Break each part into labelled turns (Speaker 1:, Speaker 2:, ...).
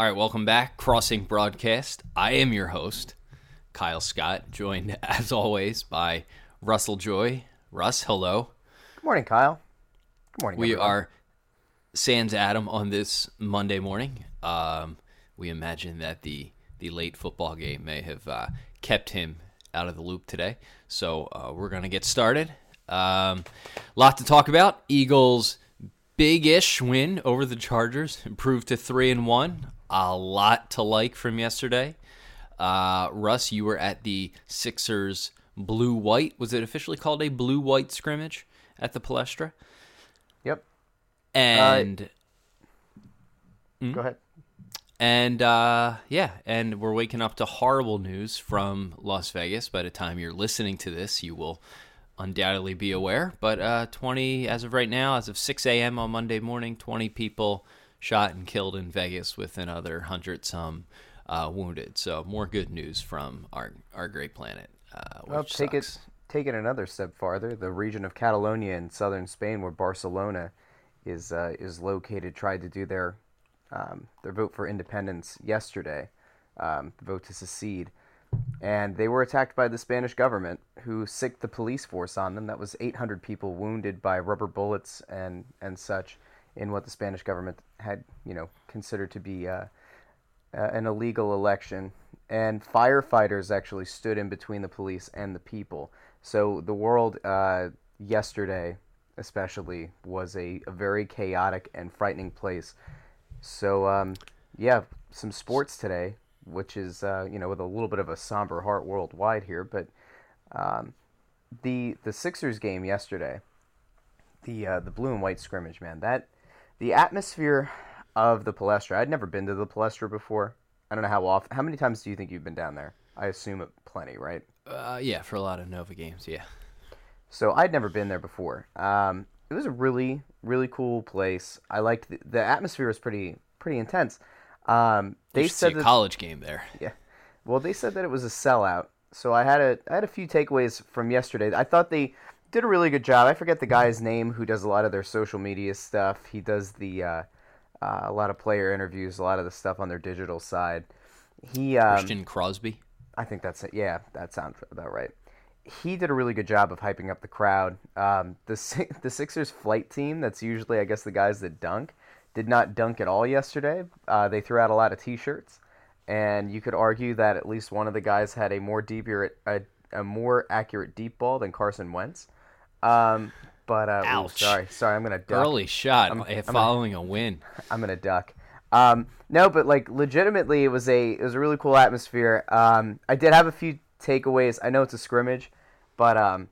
Speaker 1: All right, welcome back. Crossing Broadcast. I am your host, Kyle Scott, joined as always by Russell Joy. Russ, hello.
Speaker 2: Good morning, Kyle. Good morning.
Speaker 1: We
Speaker 2: everyone.
Speaker 1: are Sans Adam on this Monday morning. Um, we imagine that the the late football game may have uh, kept him out of the loop today. So uh, we're going to get started. Um, lot to talk about. Eagles big-ish win over the Chargers, improved to three and one. A lot to like from yesterday. Uh, Russ, you were at the Sixers blue white. Was it officially called a blue white scrimmage at the Palestra?
Speaker 2: Yep.
Speaker 1: And
Speaker 2: Go ahead.
Speaker 1: and uh, yeah, and we're waking up to horrible news from Las Vegas. By the time you're listening to this, you will undoubtedly be aware. But uh, 20, as of right now, as of 6 a.m. on Monday morning, 20 people shot and killed in Vegas, with another hundred some uh, wounded. So more good news from our our great planet. Uh,
Speaker 2: Well, take
Speaker 1: sucks.
Speaker 2: it take it another step farther. The region of Catalonia in southern Spain, where Barcelona is uh, is located, tried to do their um, their vote for independence yesterday, um, vote to secede, and they were attacked by the Spanish government, who sicked the police force on them. That was 800 people wounded by rubber bullets and and such, in what the Spanish government had you know considered to be. Uh, uh, an illegal election, and firefighters actually stood in between the police and the people. So the world uh, yesterday, especially, was a, a very chaotic and frightening place. So um, yeah, some sports today, which is uh, you know with a little bit of a somber heart worldwide here, but um, the the Sixers game yesterday, the uh, the blue and white scrimmage, man, that the atmosphere of the Palestra. I'd never been to the Palestra before. I don't know how often. How many times do you think you've been down there? I assume plenty, right?
Speaker 1: Uh, yeah, for a lot of Nova games, yeah.
Speaker 2: So I'd never been there before. Um, it was a really, really cool place. I liked the, the atmosphere was pretty, pretty intense. Um,
Speaker 1: They
Speaker 2: said that,
Speaker 1: college game there.
Speaker 2: yeah. Well, they said that it was a sellout. So I had a, I had a few takeaways from yesterday. I thought they did a really good job. I forget the guy's name who does a lot of their social media stuff. He does the, uh, uh, a lot of player interviews, a lot of the stuff on their digital side. He, um,
Speaker 1: Christian Crosby.
Speaker 2: I think that's it. Yeah, that sounds about right. He did a really good job of hyping up the crowd. Um, the the Sixers flight team, that's usually I guess the guys that dunk, did not dunk at all yesterday. Uh, they threw out a lot of T-shirts, and you could argue that at least one of the guys had a more deeper, a, a more accurate deep ball than Carson Wentz. Um, but uh, ooh, sorry, sorry, I'm gonna duck.
Speaker 1: Early shot
Speaker 2: I'm- I'm-
Speaker 1: following a win.
Speaker 2: I'm gonna duck. Um, no, but like legitimately, it was a it was a really cool atmosphere. Um, I did have a few takeaways. I know it's a scrimmage, but um,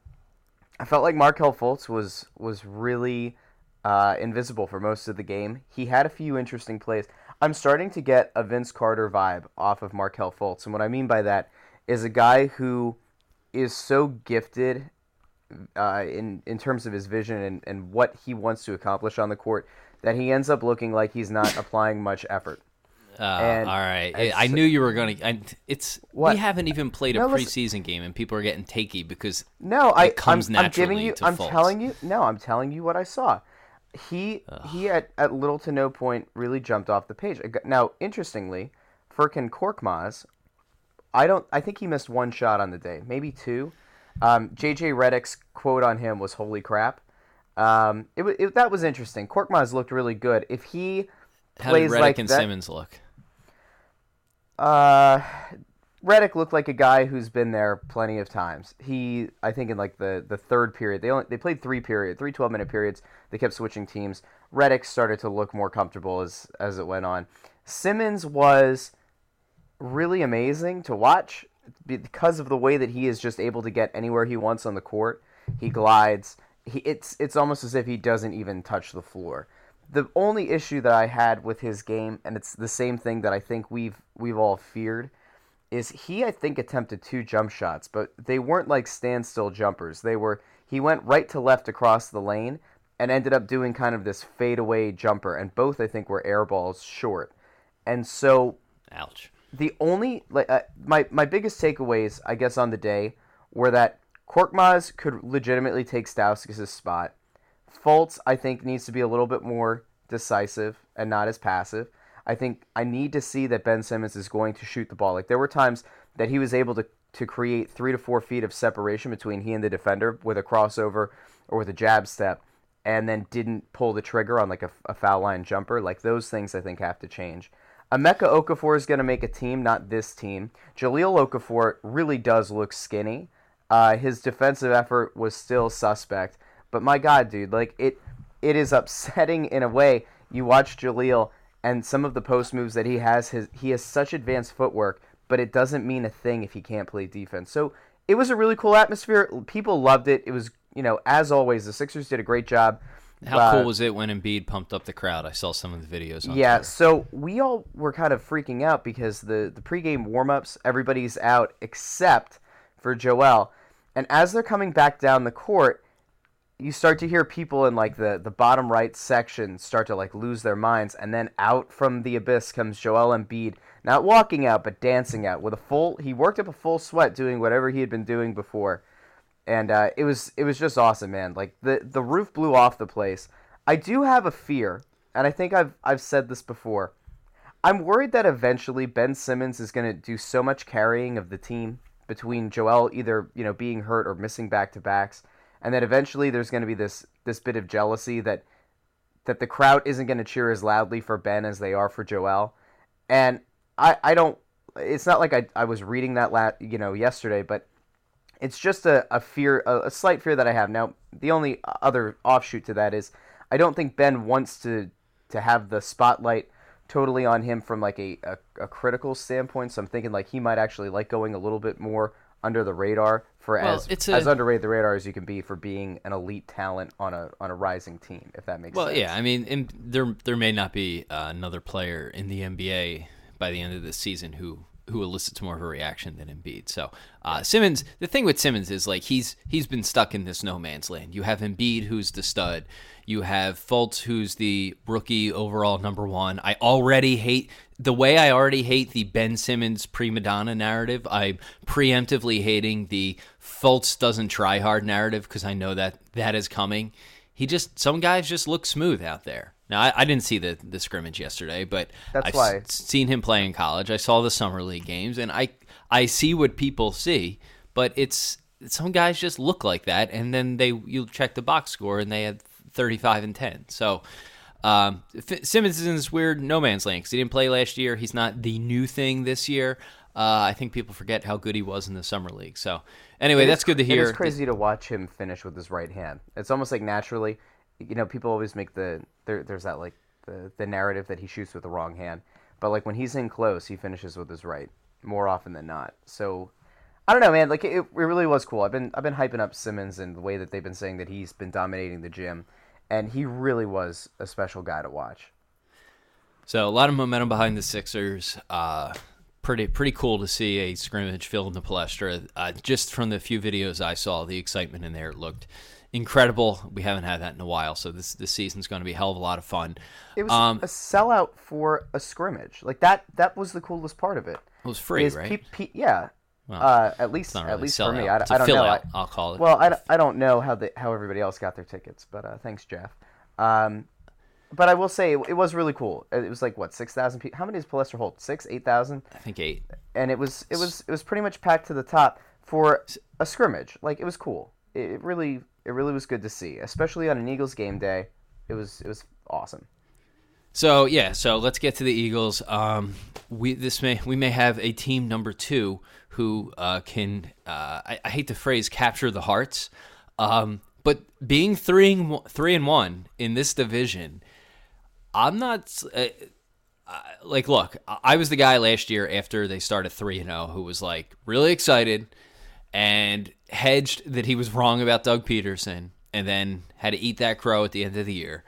Speaker 2: I felt like Markelle Fultz was was really uh, invisible for most of the game. He had a few interesting plays. I'm starting to get a Vince Carter vibe off of Markelle Fultz, and what I mean by that is a guy who is so gifted uh, in in terms of his vision and, and what he wants to accomplish on the court that he ends up looking like he's not applying much effort.
Speaker 1: Uh,
Speaker 2: And
Speaker 1: all right, I knew you were going to. It's
Speaker 2: What?
Speaker 1: we haven't even played a
Speaker 2: No, listen-
Speaker 1: preseason game, and people are getting takey because
Speaker 2: No, I
Speaker 1: comes
Speaker 2: I'm, I'm giving
Speaker 1: naturally
Speaker 2: you.
Speaker 1: to
Speaker 2: I'm
Speaker 1: Fultz.
Speaker 2: telling you. No, I'm telling you what I saw. He he at, at little to no point really jumped off the page. Now, interestingly, Furkan Korkmaz, I don't. I think he missed one shot on the day, maybe two. Um, JJ Redick's quote on him was "Holy crap." Um, it, it that was interesting. Korkmaz looked really good. If he
Speaker 1: how did
Speaker 2: plays
Speaker 1: Redick
Speaker 2: like
Speaker 1: and
Speaker 2: that,
Speaker 1: Simmons look?
Speaker 2: Uh, Redick looked like a guy who's been there plenty of times. He, I think, in like the, the third period, they only they played three period, three 12 minute periods. They kept switching teams. Redick started to look more comfortable as as it went on. Simmons was really amazing to watch because of the way that he is just able to get anywhere he wants on the court. He glides. He, it's it's almost as if he doesn't even touch the floor. The only issue that I had with his game, and it's the same thing that I think we've we've all feared, is he I think attempted two jump shots, but they weren't like standstill jumpers. They were he went right to left across the lane and ended up doing kind of this fadeaway jumper, and both I think were air balls short. And so
Speaker 1: Ouch.
Speaker 2: The only like uh, my my biggest takeaways I guess on the day were that Korkmaz could legitimately take Stauskas' spot. Fultz I think needs to be a little bit more decisive and not as passive. I think I need to see that Ben Simmons is going to shoot the ball. Like there were times that he was able to to create three to four feet of separation between he and the defender with a crossover or with a jab step, and then didn't pull the trigger on like a, a foul line jumper. Like those things, I think have to change. Emeka Okafor is going to make a team, not this team. Jahlil Okafor really does look skinny. Uh, his defensive effort was still suspect, but my God, dude, like it, it is upsetting in a way. You watch Jahlil and some of the post moves that he has. His he has such advanced footwork, but it doesn't mean a thing if he can't play defense. So it was a really cool atmosphere. People loved it. It was, you know, as always, the Sixers did a great job.
Speaker 1: How uh, cool was it when Embiid pumped up the crowd? I saw some of the videos.
Speaker 2: On Yeah,
Speaker 1: Twitter.
Speaker 2: so we all were kind of freaking out because the the pregame warmups, everybody's out except for Joel, and as they're coming back down the court, you start to hear people in like the the bottom right section start to like lose their minds, and then out from the abyss comes Joel Embiid, not walking out but dancing out with a full. He worked up a full sweat doing whatever he had been doing before and uh, it was it was just awesome, man. Like the the roof blew off the place. I do have a fear, and I think I've I've said this before. I'm worried that eventually Ben Simmons is going to do so much carrying of the team between Joel either you know being hurt or missing back to backs, and that eventually there's going to be this this bit of jealousy that that the crowd isn't going to cheer as loudly for Ben as they are for Joel, and I I don't. It's not like I I was reading that la- you know yesterday, but it's just a, a fear, a, a, slight fear that I have. Now, the only other offshoot to that is I don't think Ben wants to to have the spotlight totally on him from like a, a, a critical standpoint. So I'm thinking like he might actually like going a little bit more under the radar for well, as a, as underrated the radar as you can be for being an elite talent on a on a rising team. If that makes
Speaker 1: well,
Speaker 2: sense.
Speaker 1: Well, yeah, I mean, there there may not be uh, another player in the NBA by the end of the season who who elicits more of a reaction than Embiid. So uh, Simmons, the thing with Simmons is like he's he's been stuck in this no man's land. You have Embiid, who's the stud. You have Fultz, who's the rookie overall number one. I already hate the way I already hate the Ben Simmons prima donna narrative. I'm preemptively hating the Fultz doesn't try hard narrative because I know that that is coming. He just some guys just look smooth out there. Now I, I, didn't see the, the scrimmage yesterday, but
Speaker 2: That's
Speaker 1: I've
Speaker 2: why.
Speaker 1: S- seen him play in college. I saw the summer league games, and I I see what people see, but it's some guys just look like that, and then they you check the box score and they had thirty five and ten. So um, Simmons is in this weird no man's land because he didn't play last year. He's not the new thing this year. Uh, I think people forget how good he was in the summer league. So anyway, that's good to hear.
Speaker 2: It's crazy to watch him finish with his right hand. It's almost like naturally you know, people always make the there, there's that like the the narrative that he shoots with the wrong hand, but like when he's in close, he finishes with his right more often than not. So I don't know, man. Like it, it really was cool. I've been I've been hyping up Simmons and the way that they've been saying that he's been dominating the gym, and he really was a special guy to watch.
Speaker 1: So a lot of momentum behind the Sixers. Uh, pretty pretty cool to see a scrimmage filled in the Palestra. Uh, just from the few videos I saw, the excitement in there looked incredible. We haven't had that in a while, so this this season's going to be a hell of a lot of fun.
Speaker 2: It was um, a sellout for a scrimmage. Like that that was the coolest part of it.
Speaker 1: It was free, right?
Speaker 2: Pe- pe- yeah. Well, uh, at least
Speaker 1: really
Speaker 2: at least for me,
Speaker 1: I,
Speaker 2: I, don't know.
Speaker 1: Out, I'll call it.
Speaker 2: Well, I, I don't know how the how everybody else got their tickets, but uh, thanks, Jeff. Um, but I will say it, it, was really cool. It was like what six thousand people. How many does Palestra hold? Six, eight thousand?
Speaker 1: I think eight.
Speaker 2: And it was it was it was pretty much packed to the top for a scrimmage. Like it was cool. It really it really was good to see, especially on an Eagles game day. It was it was awesome.
Speaker 1: So yeah, so let's get to the Eagles. Um, we this may we may have a team number two who uh, can uh, I, I, hate the phrase capture the hearts, um, but being three and three and one in this division, I'm not. Uh, like, look, I was the guy last year after they started three and zero oh who was like really excited and hedged that he was wrong about Doug Pederson and then had to eat that crow at the end of the year.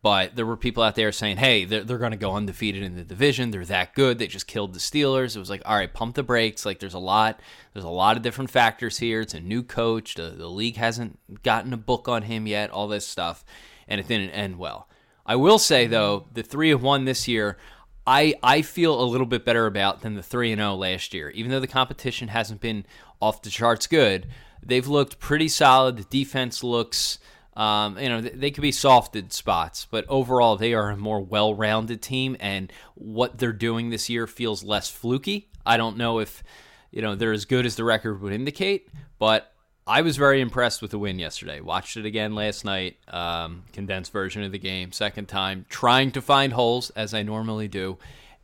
Speaker 1: But there were people out there saying, hey, they're, they're going to go undefeated in the division. They're that good. They just killed the Steelers. It was like, all right, pump the brakes. Like, there's a lot. There's a lot of different factors here. It's a new coach. The, the league hasn't gotten a book on him yet, all this stuff. And it didn't end well. I will say, though, the 3 of 1 this year, I, I feel a little bit better about than the 3 and 0 last year. Even though the competition hasn't been off the charts good, they've looked pretty solid. The defense looks Um, you know, they could be softed spots, but overall, they are a more well rounded team, and what they're doing this year feels less fluky. I don't know if, you know, they're as good as the record would indicate, but I was very impressed with the win yesterday. Watched it again last night, um, condensed version of the game, second time, trying to find holes as I normally do.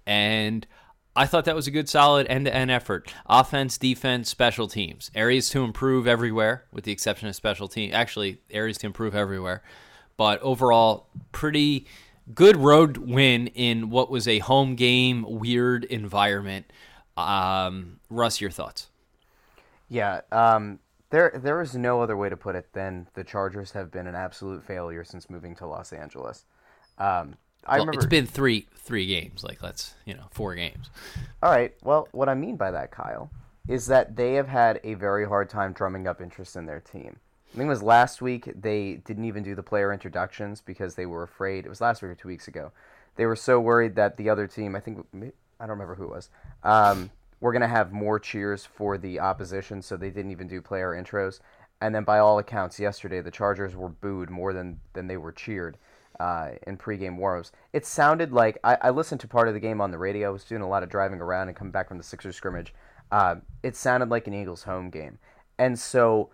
Speaker 1: And I thought that was a good, solid end to end effort. Offense, defense, special teams. Areas to improve everywhere, with the exception of special team. Actually, areas to improve everywhere. But overall, pretty good road win in what was a home game, weird environment. Um, Russ, your thoughts?
Speaker 2: Yeah, um, there there is no other way to put it than the Chargers have been an absolute failure since moving to Los Angeles. Um,
Speaker 1: I well, remember it's been three three games. Like let's you know four games.
Speaker 2: All right. Well, what I mean by that, Kyle, is that they have had a very hard time drumming up interest in their team. I think it was last week they didn't even do the player introductions because they were afraid. It was last week or two weeks ago. They were so worried that the other team, I think, I don't remember who it was, um, we're going to have more cheers for the opposition, so they didn't even do player intros. And then, by all accounts, yesterday the Chargers were booed more than, than they were cheered uh, in pregame warmups. It sounded like I, I, listened to part of the game on the radio. I was doing a lot of driving around and coming back from the Sixers scrimmage. Uh, it sounded like an Eagles home game, and so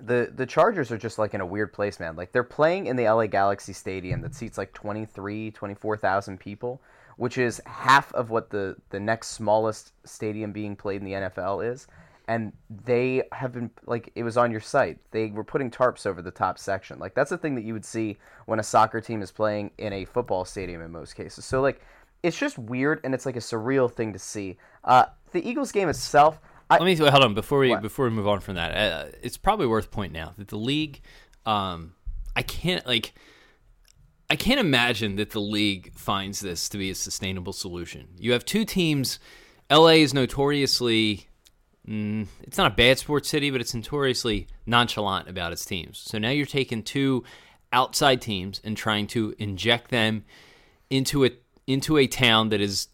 Speaker 2: the the Chargers are just like in a weird place, man. Like they're playing in the LA Galaxy Stadium that seats like 23, 24,000 people, which is half of what the the next smallest stadium being played in the NFL is and they have been like it was on your site they were putting tarps over the top section like that's the thing that you would see when a soccer team is playing in a football stadium in most cases so like it's just weird and it's like a surreal thing to see uh, the eagles game itself
Speaker 1: I, let me hold on before we what? before we move on from that uh, it's probably worth pointing out that the league um, i can't like I can't imagine that the league finds this to be a sustainable solution. You have two teams. LA is notoriously mm, it's not a bad sports city, but it's notoriously nonchalant about its teams. So now you're taking two outside teams and trying to inject them into a into a town that is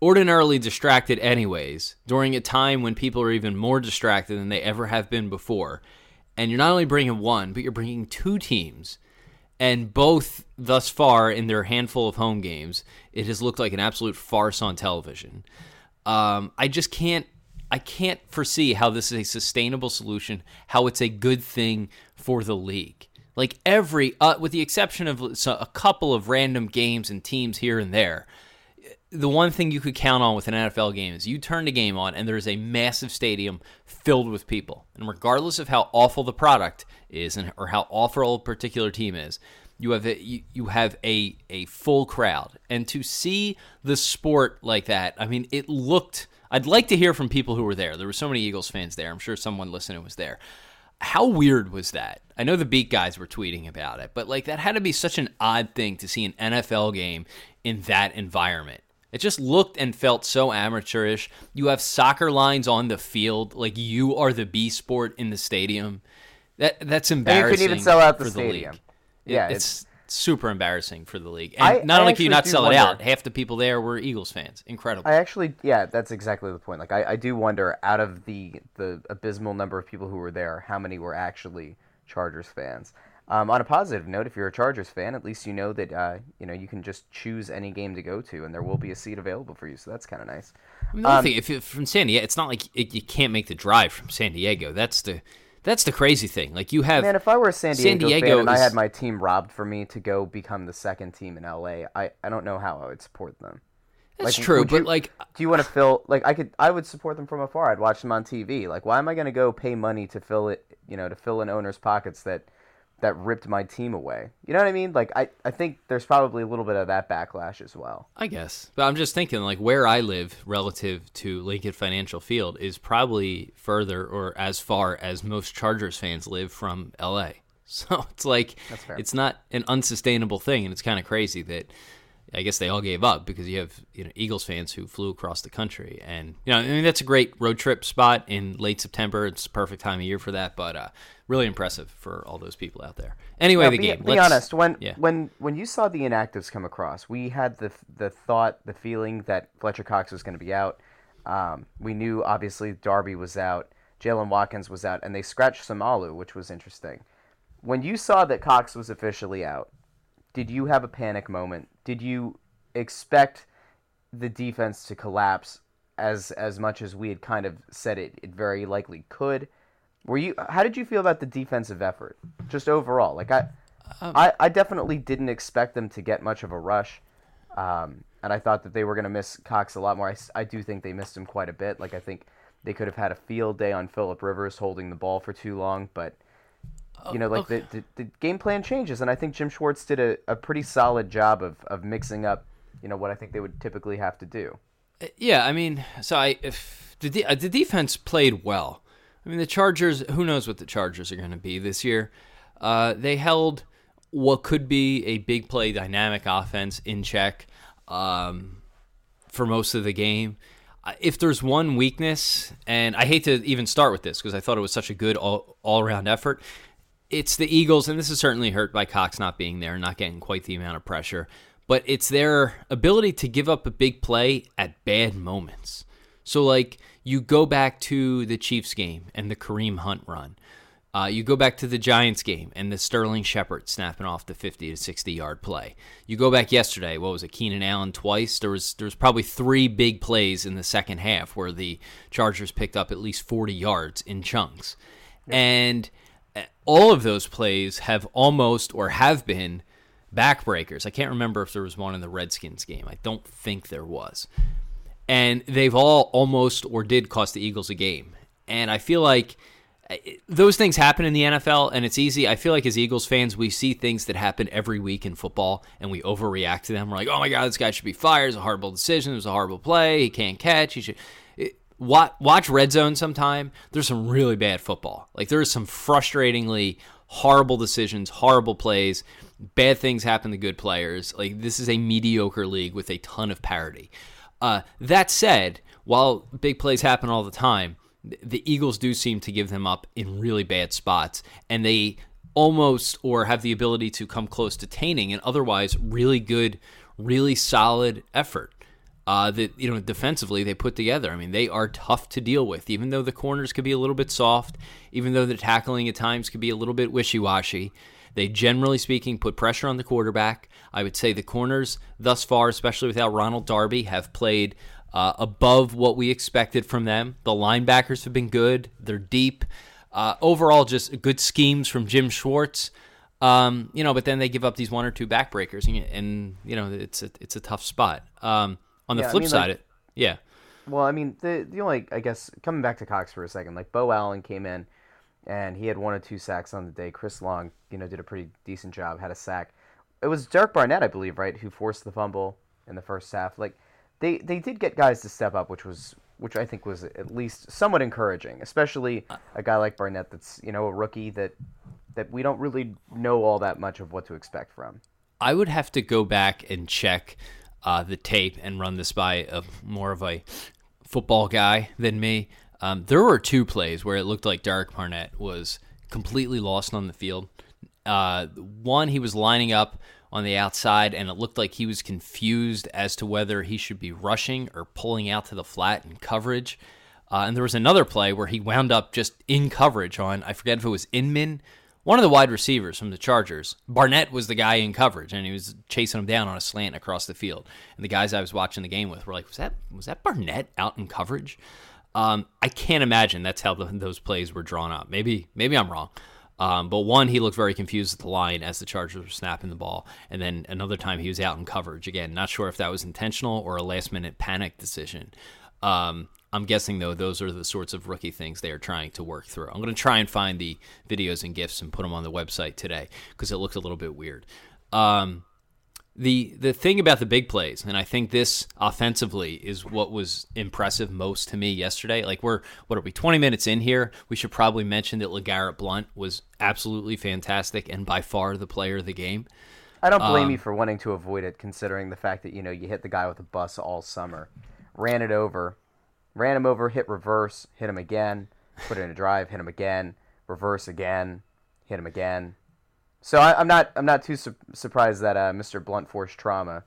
Speaker 1: ordinarily distracted anyways during a time when people are even more distracted than they ever have been before. And you're not only bringing one but you're bringing two teams. And both thus far in their handful of home games it has looked like an absolute farce on television. Um, i just can't I can't foresee how this is a sustainable solution, how it's a good thing for the league. Like every, uh, with the exception of a couple of random games and teams here and there, the one thing you could count on with an NFL game is you turn the game on and there's a massive stadium filled with people. And regardless of how awful the product is and, or how awful a particular team is, you have a, you, you have a, a full crowd. And to see the sport like that, I mean, it looked I'd like to hear from people who were there. There were so many Eagles fans there. I'm sure someone listening was there. How weird was that? I know the beat guys were tweeting about it, but like that had to be such an odd thing to see an NFL game in that environment. It just looked and felt so amateurish. You have soccer lines on the field, like you are the B sport in the stadium. That that's embarrassing. And you
Speaker 2: couldn't even sell out the stadium.
Speaker 1: The yeah, it's, it's super embarrassing for the league. And I, not I only can you not sell wonder, it out, half the people there were Eagles fans. Incredible.
Speaker 2: I actually, yeah, that's exactly the point. Like, I, I do wonder, out of the the abysmal number of people who were there, how many were actually Chargers fans. Um, on a positive note, if you're a Chargers fan, at least you know that uh, you know you can just choose any game to go to, and there will be a seat available for you. So that's kind of nice.
Speaker 1: I mean, um, thing, if you're from San Diego, it's not like it, you can't make the drive from San Diego. That's the that's the crazy thing. Like you have
Speaker 2: man. If I were a San Diego, San Diego fan and is... I had my team robbed for me to go become the second team in LA, I, I don't know how I would support them.
Speaker 1: That's like, true, but
Speaker 2: you,
Speaker 1: like,
Speaker 2: do you want to fill? Like, I could, I would support them from afar. I'd watch them on TV. Like, why am I going to go pay money to fill it? You know, to fill in owners' pockets that that ripped my team away. You know what I mean? Like I, I think there's probably a little bit of that backlash as well.
Speaker 1: I guess. But I'm just thinking like where I live relative to Lincoln Financial Field is probably further or as far as most Chargers fans live from LA. So it's like it's not an unsustainable thing and it's kind of crazy that I guess they all gave up because you have you know Eagles fans who flew across the country, and you know I mean that's a great road trip spot in late September. It's the perfect time of year for that, but uh, really impressive for all those people out there. Anyway, now, the
Speaker 2: be,
Speaker 1: game.
Speaker 2: Be Let's, honest when yeah. when when you saw the inactives come across, we had the the thought, the feeling that Fletcher Cox was going to be out. Um, we knew obviously Darby was out, Jaylen Watkins was out, and they scratched Seumalo, which was interesting. when you saw that Cox was officially out, did you have a panic moment? Did you expect the defense to collapse as as much as we had kind of said it, it very likely could? Were you how did you feel about the defensive effort? Just overall. Like I um, I, I definitely didn't expect them to get much of a rush. Um, and I thought that they were going to miss Cox a lot more. I, I do think they missed him quite a bit. Like I think they could have had a field day on Philip Rivers holding the ball for too long, but you know, like okay. the, the, the, game plan changes, and I think Jim Schwartz did a, a pretty solid job of, of mixing up, you know, what I think they would typically have to do.
Speaker 1: Uh, yeah, I mean, so I if the de- uh, the defense played well. I mean, the Chargers. Who knows what the Chargers are going to be this year? Uh, they held what could be a big play dynamic offense in check um, for most of the game if there's one weakness, and I hate to even start with this because I thought it was such a good all, all around effort, it's the Eagles, and this is certainly hurt by Cox not being there, not getting quite the amount of pressure, but it's their ability to give up a big play at bad moments. So, like, you go back to the Chiefs game and the Kareem Hunt run. Uh, you go back to the Giants game and the Sterling Shepard snapping off the 50 to 60 yard play. You go back yesterday, what was it, Keenan Allen twice? There was there was probably three big plays in the second half where the Chargers picked up at least 40 yards in chunks. And all of those plays have almost or have been backbreakers. I can't remember if there was one in the Redskins game. I don't think there was. And they've all almost or did cost the Eagles a game. And I feel like – those things happen in the NFL and it's easy. I feel like as Eagles fans, we see things that happen every week in football and we overreact to them. We're like, oh my God, this guy should be fired. It's a horrible decision. It was a horrible play. He can't catch. He should. Watch, watch Red Zone sometime. There's some really bad football. Like there is some frustratingly horrible decisions, horrible plays, bad things happen to good players. Like this is a mediocre league with a ton of parity. Uh, that said, while big plays happen all the time, the Eagles do seem to give them up in really bad spots, and they almost or have the ability to come close to tainting an otherwise really good, really solid effort. Uh, that you know defensively they put together. I mean, they are tough to deal with, even though the corners could be a little bit soft, even though the tackling at times could be a little bit wishy washy. They generally speaking put pressure on the quarterback. I would say the corners thus far, especially without Ronald Darby, have played uh, above what we expected from them. The linebackers have been good, they're deep. Uh, overall, just good schemes from Jim Schwartz. Um, you know, but then they give up these one or two backbreakers, and, and you know it's a it's a tough spot. Um, on the yeah, flip I mean, side, like, it yeah.
Speaker 2: Well, I mean, the the only I guess coming back to Cox for a second, like Beau Allen came in, and he had one or two sacks on the day. Chris Long, you know, did a pretty decent job, had a sack. It was Derek Barnett, I believe, right, who forced the fumble in the first half. Like they they did get guys to step up, which was which I think was at least somewhat encouraging, especially a guy like Barnett that's you know a rookie that that we don't really know all that much of what to expect from.
Speaker 1: I would have to go back and check uh, the tape and run this by a more of a football guy than me. Um, there were two plays where it looked like Derek Barnett was completely lost on the field. Uh, one, he was lining up on the outside, and it looked like he was confused as to whether he should be rushing or pulling out to the flat in coverage. Uh, and there was another play where he wound up just in coverage on, I forget if it was Inman, one of the wide receivers from the Chargers. Barnett was the guy in coverage, and he was chasing him down on a slant across the field. And the guys I was watching the game with were like, "Was that was that Barnett out in coverage?" Um, I can't imagine that's how the, those plays were drawn up. Maybe maybe I'm wrong. Um, but one, he looked very confused at the line as the Chargers were snapping the ball. And then another time he was out in coverage. Again, not sure if that was intentional or a last minute panic decision. Um, I'm guessing, though, those are the sorts of rookie things they are trying to work through. I'm going to try and find the videos and GIFs and put them on the website today because it looked a little bit weird. Um, the the thing about the big plays, and I think this offensively is what was impressive most to me yesterday. Like we're what are we twenty minutes in here? We should probably mention that LeGarrette Blunt was absolutely fantastic and by far the player of the game.
Speaker 2: I don't blame um, you for wanting to avoid it, considering the fact that you know you hit the guy with a bus all summer, ran it over, ran him over, hit reverse, hit him again, put it in a drive, hit him again, reverse again, hit him again so I, am not I'm not too su- surprised that uh, Mr. Blunt Force Trauma,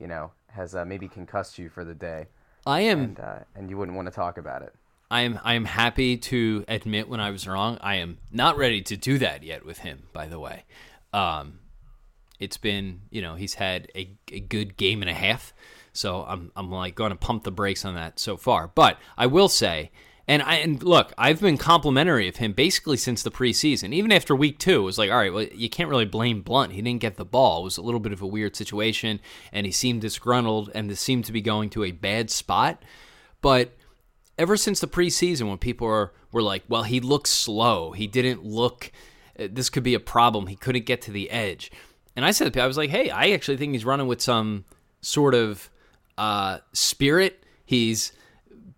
Speaker 2: you know, has uh, maybe concussed you for the day.
Speaker 1: I am,
Speaker 2: and, uh, and you wouldn't want to talk about it.
Speaker 1: I am I am happy to admit when I was wrong. I am not ready to do that yet with him. By the way, um, it's been you know he's had a, a good game and a half, so I'm I'm like going to pump the brakes on that so far. But I will say, and I and look, I've been complimentary of him basically since the preseason. Even after week two, it was like, all right, well, you can't really blame Blunt. He didn't get the ball. It was a little bit of a weird situation, and he seemed disgruntled, and this seemed to be going to a bad spot. But ever since the preseason, when people were were like, well, he looks slow. He didn't look. This could be a problem. He couldn't get to the edge. And I said, I was like, hey, I actually think he's running with some sort of uh, spirit. He's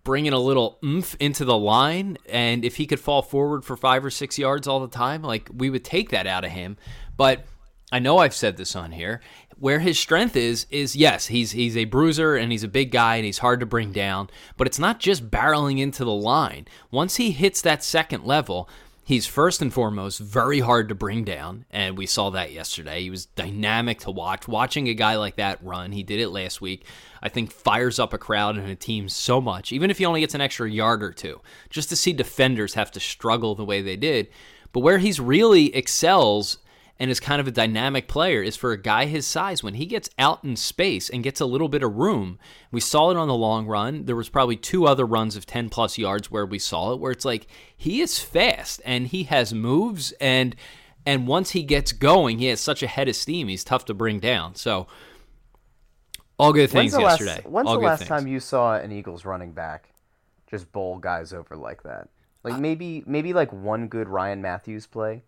Speaker 1: bringing a little oomph into the line. And if he could fall forward for five or six yards all the time, like we would take that out of him. But I know I've said this on here. Where his strength is is yes, he's he's a bruiser and he's a big guy and he's hard to bring down, but it's not just barreling into the line. Once he hits that second level, he's first and foremost very hard to bring down, and we saw that yesterday. He was dynamic to watch. Watching a guy like that run, he did it last week. I think fires up a crowd and a team so much, even if he only gets an extra yard or two, just to see defenders have to struggle the way they did. But where he's really excels and is kind of a dynamic player is for a guy his size when he gets out in space and gets a little bit of room. We saw it on the long run. There was probably two other runs of 10 plus yards where we saw it where it's like he is fast and he has moves and and once he gets going, he has such a head of steam. He's tough to bring down. So all good things
Speaker 2: when's
Speaker 1: yesterday.
Speaker 2: Last, when's
Speaker 1: all
Speaker 2: the last
Speaker 1: things.
Speaker 2: time you saw an Eagles running back just bowl guys over like that? Like uh, maybe maybe like one good Ryan Mathews play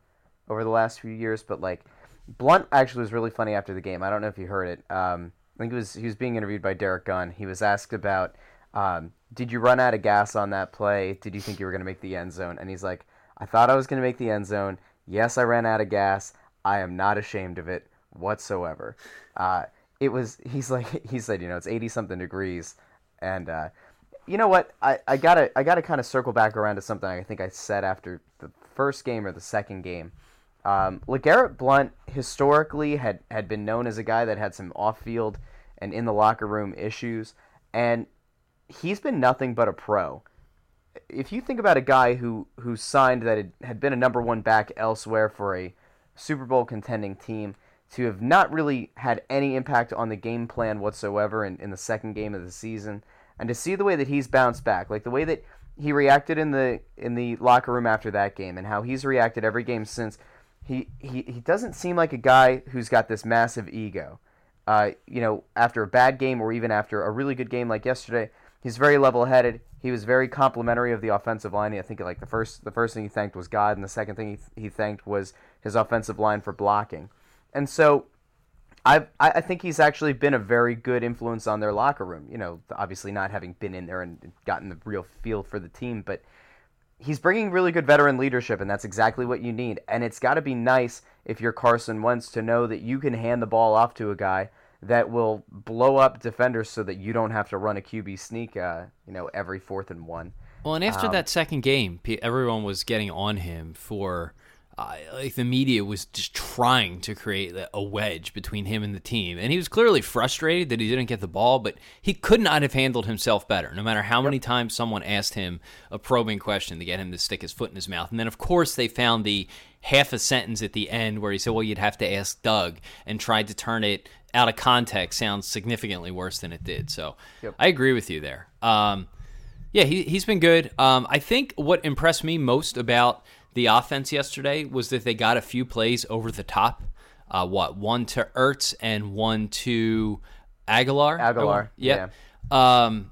Speaker 2: over the last few years, but like Blunt actually was really funny after the game. I don't know if you heard it. Um, I think it was he was being interviewed by Derrick Gunn. He was asked about um, did you run out of gas on that play? Did you think you were going to make the end zone? And he's like, I thought I was going to make the end zone. Yes, I ran out of gas. I am not ashamed of it whatsoever. Uh, it was he's like he said, you know, it's eighty something degrees, and uh, you know what? I, I gotta I gotta kind of circle back around to something I think I said after the first game or the second game. Um, LeGarrette Blunt historically had, had been known as a guy that had some off field and in the locker room issues, and he's been nothing but a pro. If you think about a guy who, who signed that had, been a number one back elsewhere for a Super Bowl contending team, to have not really had any impact on the game plan whatsoever in, in the second game of the season, and to see the way that he's bounced back, like the way that he reacted in the in the locker room after that game, and how he's reacted every game since, he, he, he doesn't seem like a guy who's got this massive ego. Uh, you know, after a bad game or even after a really good game like yesterday, he's very level-headed. He was very complimentary of the offensive line. I think like the first the first thing he thanked was God, and the second thing he, he thanked was his offensive line for blocking. And so, I I think he's actually been a very good influence on their locker room. You know, obviously not having been in there and gotten the real feel for the team, but he's bringing really good veteran leadership, and that's exactly what you need. And it's got to be nice if you're Carson Wentz to know that you can hand the ball off to a guy that will blow up defenders so that you don't have to run a QB sneak, uh, you know, every fourth and one.
Speaker 1: Well, and after
Speaker 2: Um,
Speaker 1: that second game, everyone was getting on him for. Uh, like the media was just trying to create a wedge between him and the team, and he was clearly frustrated that he didn't get the ball. But he could not have handled himself better. No matter how many times someone asked him a probing question to get him to stick his foot in his mouth, and then of course they found the half a sentence at the end where he said, "Well, you'd have to ask Doug," and tried to turn it out of context. Sounds significantly worse than it did. So
Speaker 2: Yep.
Speaker 1: I agree with you there. Um, yeah, he, he's been good. Um, I think what impressed me most about the offense yesterday was that they got a few plays over the top. Uh, what one to Ertz and one to Agholor.
Speaker 2: Agholor,
Speaker 1: Yep. Um,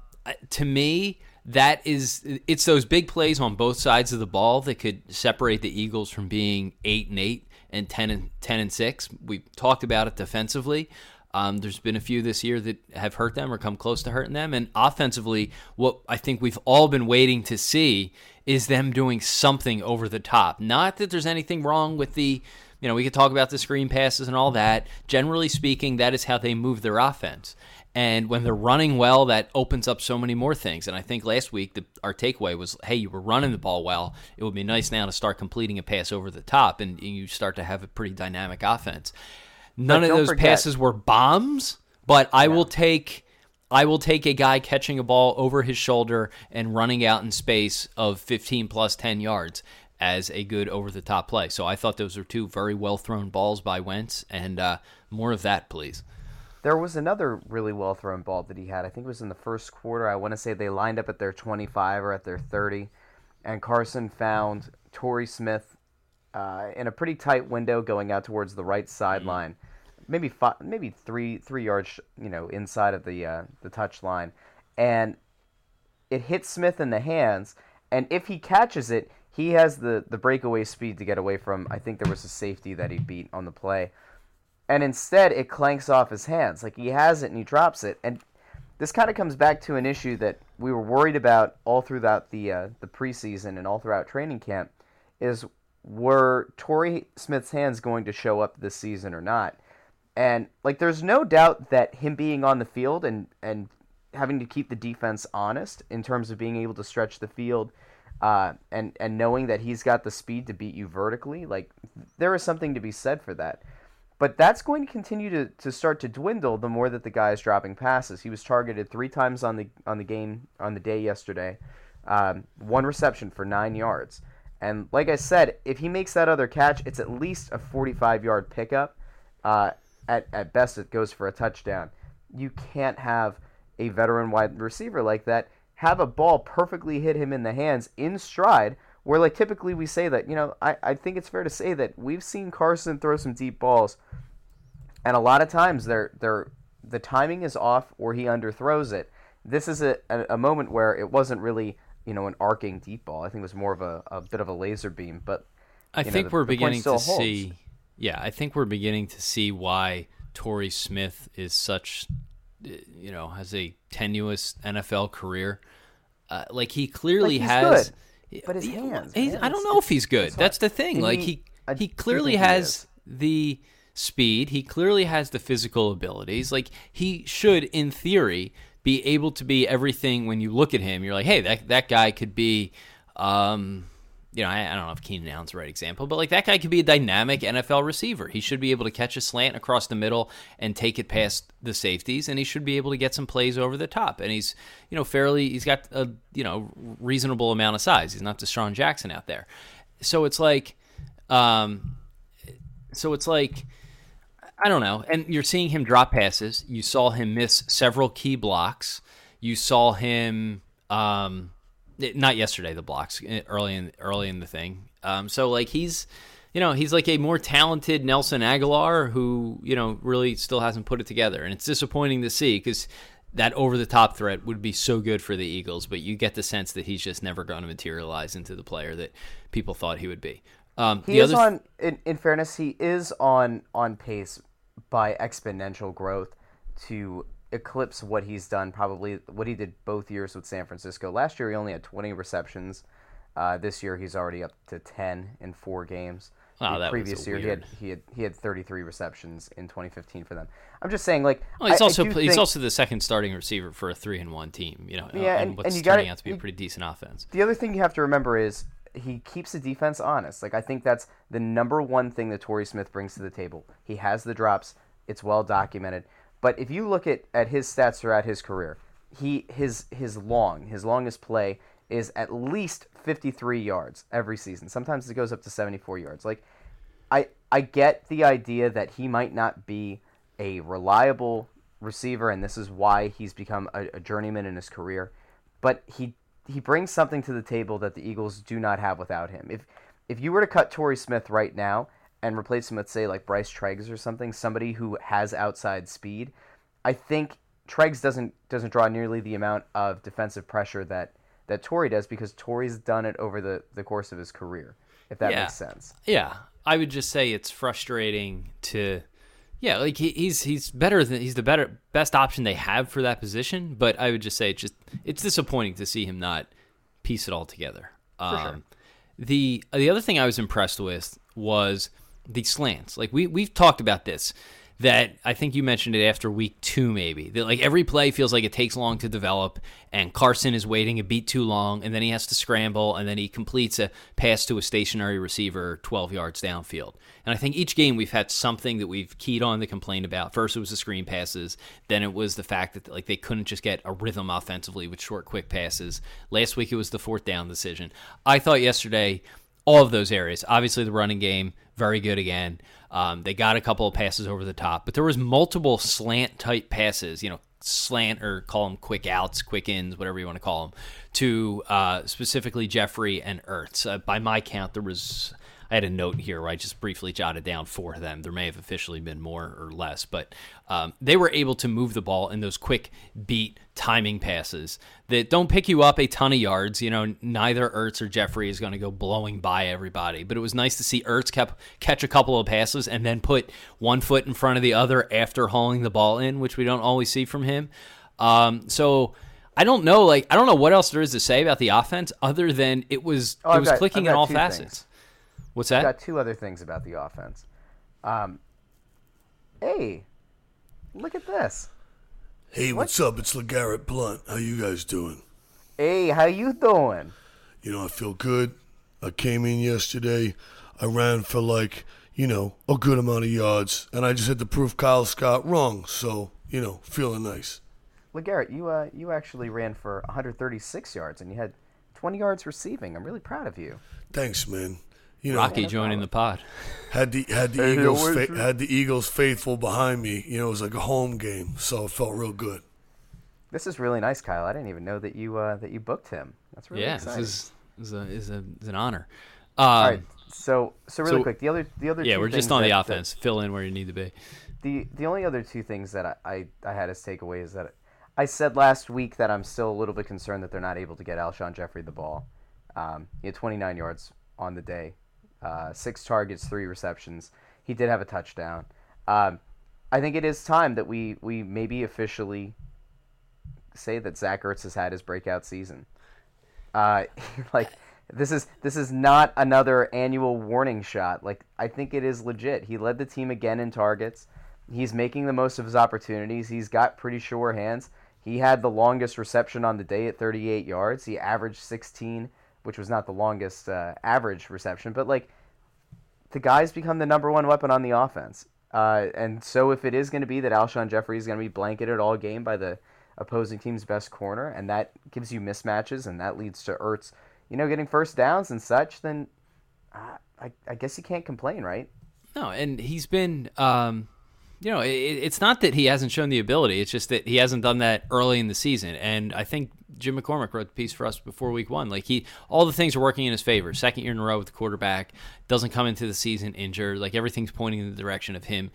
Speaker 1: to me, that is it's those big plays on both sides of the ball that could separate the Eagles from being eight and eight and ten and ten and six. We talked about it defensively. Um, there's been a few this year that have hurt them or come close to hurting them. And offensively, what I think we've all been waiting to see is them doing something over the top. Not that there's anything wrong with the, you know, we could talk about the screen passes and all that. Generally speaking, that is how they move their offense. And when they're running well, that opens up so many more things. And I think last week the, our takeaway was, hey, you were running the ball well. It would be nice now to start completing a pass over the top, and you start to have a pretty dynamic offense. None
Speaker 2: But
Speaker 1: of those
Speaker 2: forget-
Speaker 1: passes were bombs, but I will take I will take a guy catching a ball over his shoulder and running out in space of 15 plus 10 yards as a good over the top play. So I thought those were two very well thrown balls by Wentz, and uh, more of that, please.
Speaker 2: There was another really well thrown ball that he had. I think it was in the first quarter. I want to say they lined up at their 25 or at their 30, and Carson found Torrey Smith uh, in a pretty tight window going out towards the right sideline, mm-hmm. maybe five, maybe three three yards, you know, inside of the uh, the touch line, and it hits Smith in the hands. And if he catches it, he has the the breakaway speed to get away from. I think there was a safety that he beat on the play, and instead it clanks off his hands. Like he has it and he drops it, and this kind of comes back to an issue that we were worried about all throughout the uh, the preseason and all throughout training camp. Is were Torrey Smith's hands going to show up this season or not? And like, there's no doubt that him being on the field and and having to keep the defense honest in terms of being able to stretch the field uh, and and knowing that he's got the speed to beat you vertically, like there is something to be said for that. But that's going to continue to, to start to dwindle the more that the guy is dropping passes. He was targeted three times on the on the game on the day yesterday, um, one reception for nine yards. And like I said, if he makes that other catch, it's at least a 45 yard pickup. Uh, at at best, it goes for a touchdown. You can't have a veteran wide receiver like that have a ball perfectly hit him in the hands in stride. Where like typically we say that, you know, I, I think it's fair to say that we've seen Carson throw some deep balls, and a lot of times they're they're the timing is off or he underthrows it. This is a, a, a moment where it wasn't really you know an arcing deep ball. I think it was more of a, a bit of a laser beam. But
Speaker 1: I think know, the, we're beginning to holds. see. Yeah, I think we're beginning to see why Torrey Smith is such you know has a tenuous NFL career. Uh, like he clearly
Speaker 2: like
Speaker 1: has,
Speaker 2: good, but his hands.
Speaker 1: I don't know if he's good. That's the thing. like he he clearly has he the speed. He clearly has the physical abilities. Like he should, in theory, be able to be everything. When you look at him, you're like, hey, that that guy could be. Um, you know, I, I, don't know if Keenan Allen's the right example, but like that guy could be a dynamic NFL receiver. He should be able to catch a slant across the middle and take it past the safeties, and he should be able to get some plays over the top. And he's, you know, fairly, he's got a, you know, reasonable amount of size. He's not DeSean Jackson out there. So it's like, um, so it's like, I don't know. And you're seeing him drop passes. You saw him miss several key blocks. You saw him, um, not yesterday the blocks eh, early in early in the thing. Um, so like he's you know he's like a more talented Nelson Agholor who you know really still hasn't put it together, and it's disappointing to see because that over the top threat would be so good for the Eagles, but you get the sense that he's just never going to materialize into the player that people thought he would be.
Speaker 2: Um, he is on. In, in fairness, he is on on pace by exponential growth to eclipse what he's done probably what he did both years with San Francisco. Last year he only had 20 receptions. Uh, this year he's already up to 10 in four games.
Speaker 1: Wow, the
Speaker 2: previous year
Speaker 1: weird...
Speaker 2: he had he had he had 33 receptions in 2015 for them. I'm just saying like
Speaker 1: well, he's
Speaker 2: I,
Speaker 1: also
Speaker 2: I
Speaker 1: he's
Speaker 2: think...
Speaker 1: also the second starting receiver for a 3 and 1 team, you know,
Speaker 2: yeah,
Speaker 1: and, and what's and turning gotta, out to be a pretty decent offense.
Speaker 2: The other thing you have to remember is he keeps the defense honest. Like I think that's the number one thing that Torrey Smith brings to the table. He has the drops. It's well documented. But if you look at, at his stats throughout his career, he his his long his longest play is at least 53 yards every season. Sometimes it goes up to 74 yards. Like I I get the idea that he might not be a reliable receiver and this is why he's become a, a journeyman in his career, but he he brings something to the table that the Eagles do not have without him. If if you were to cut Torrey Smith right now and replace him with say like Bryce Treggs or something, somebody who has outside speed, I think Treggs doesn't doesn't draw nearly the amount of defensive pressure that that Torrey does because Torrey's done it over the the course of his career. If that
Speaker 1: yeah.
Speaker 2: makes sense.
Speaker 1: Yeah, I would just say it's frustrating to. Yeah, like he, he's he's better than he's the better best option they have for that position, but I would just say it's just it's disappointing to see him not piece it all together.
Speaker 2: Um, sure.
Speaker 1: The the other thing I was impressed with was the slants. Like we we've talked about this. That I think you mentioned it after week two, maybe that like every play feels like it takes long to develop, and Carson is waiting a beat too long, and then he has to scramble, and then he completes a pass to a stationary receiver 12 yards downfield. And I think each game we've had something that we've keyed on to complain about. First it was the screen passes, then it was the fact that like they couldn't just get a rhythm offensively with short, quick passes. Last week it was the fourth down decision. I thought yesterday all of those areas. Obviously, the running game very good again. Um, they got a couple of passes over the top, but there was multiple slant type passes. You know, slant or call them quick outs, quick ins, whatever you want to call them, to uh, specifically Jeffery and Ertz. Uh, by my count, there was I had a note here where I just briefly jotted down four of them. There may have officially been more or less, but um, they were able to move the ball in those quick beat timing passes that don't pick you up a ton of yards. You know, neither Ertz or Jeffery is going to go blowing by everybody, but it was nice to see Ertz kept, catch a couple of passes and then put one foot in front of the other after hauling the ball in, which we don't always see from him. Um, so. I don't know, like I don't know what else there is to say about the offense other than it was oh, it was got, clicking in all facets. Things. What's that?
Speaker 2: I've got two other things about the offense. Um, hey, look at this.
Speaker 3: Hey, what? what's up? It's LeGarrette Blunt. How you guys doing?
Speaker 2: Hey, how you doing?
Speaker 3: You know, I feel good. I came in yesterday. I ran for like, you know, a good amount of yards, and I just had to prove Kyle Scott wrong. So, you know, feeling nice.
Speaker 2: LeGarrette, you uh, you actually ran for 136 yards, and you had 20 yards receiving. I'm really proud of you.
Speaker 3: Thanks, man
Speaker 1: you know, Rocky joining the pod.
Speaker 3: Had the had the Eagles fa- had the Eagles faithful behind me. You know, it was like a home game, so it felt real good.
Speaker 2: This is really nice, Kyle. I didn't even know that you uh, that you booked him. That's really
Speaker 1: yeah,
Speaker 2: exciting.
Speaker 1: this is, is a is a is an honor. Um,
Speaker 2: All right, so so really so, quick, the other the other
Speaker 1: yeah,
Speaker 2: we're
Speaker 1: just on
Speaker 2: the
Speaker 1: offense. That, Fill in where you need to be.
Speaker 2: The the only other two things that I, I, I had as takeaways is that I said last week that I'm still a little bit concerned that they're not able to get Alshon Jeffery the ball. Um, he had 29 yards on the day uh, six targets, three receptions. He did have a touchdown. Um, I think it is time that we we maybe officially say that Zach Ertz has had his breakout season. Uh, like this is this is not another annual warning shot. Like I think it is legit. He led the team again in targets. He's making the most of his opportunities. He's got pretty sure hands. He had the longest reception on the day at 38 yards. He averaged 16 which was not the longest uh, average reception, but like the guy's become the number one weapon on the offense. Uh, and so if it is going to be that Alshon Jeffery is going to be blanketed all game by the opposing team's best corner, and that gives you mismatches, and that leads to Ertz, you know, getting first downs and such, then uh, I, I guess you can't complain, right?
Speaker 1: No, and he's been, um, you know, it, it's not that he hasn't shown the ability; it's just that he hasn't done that early in the season. And I think Jim McCormick wrote the piece for us before week one. Like he, all the things are working in his favor. Second year in a row with the quarterback, doesn't come into the season injured. Like everything's pointing in the direction of him.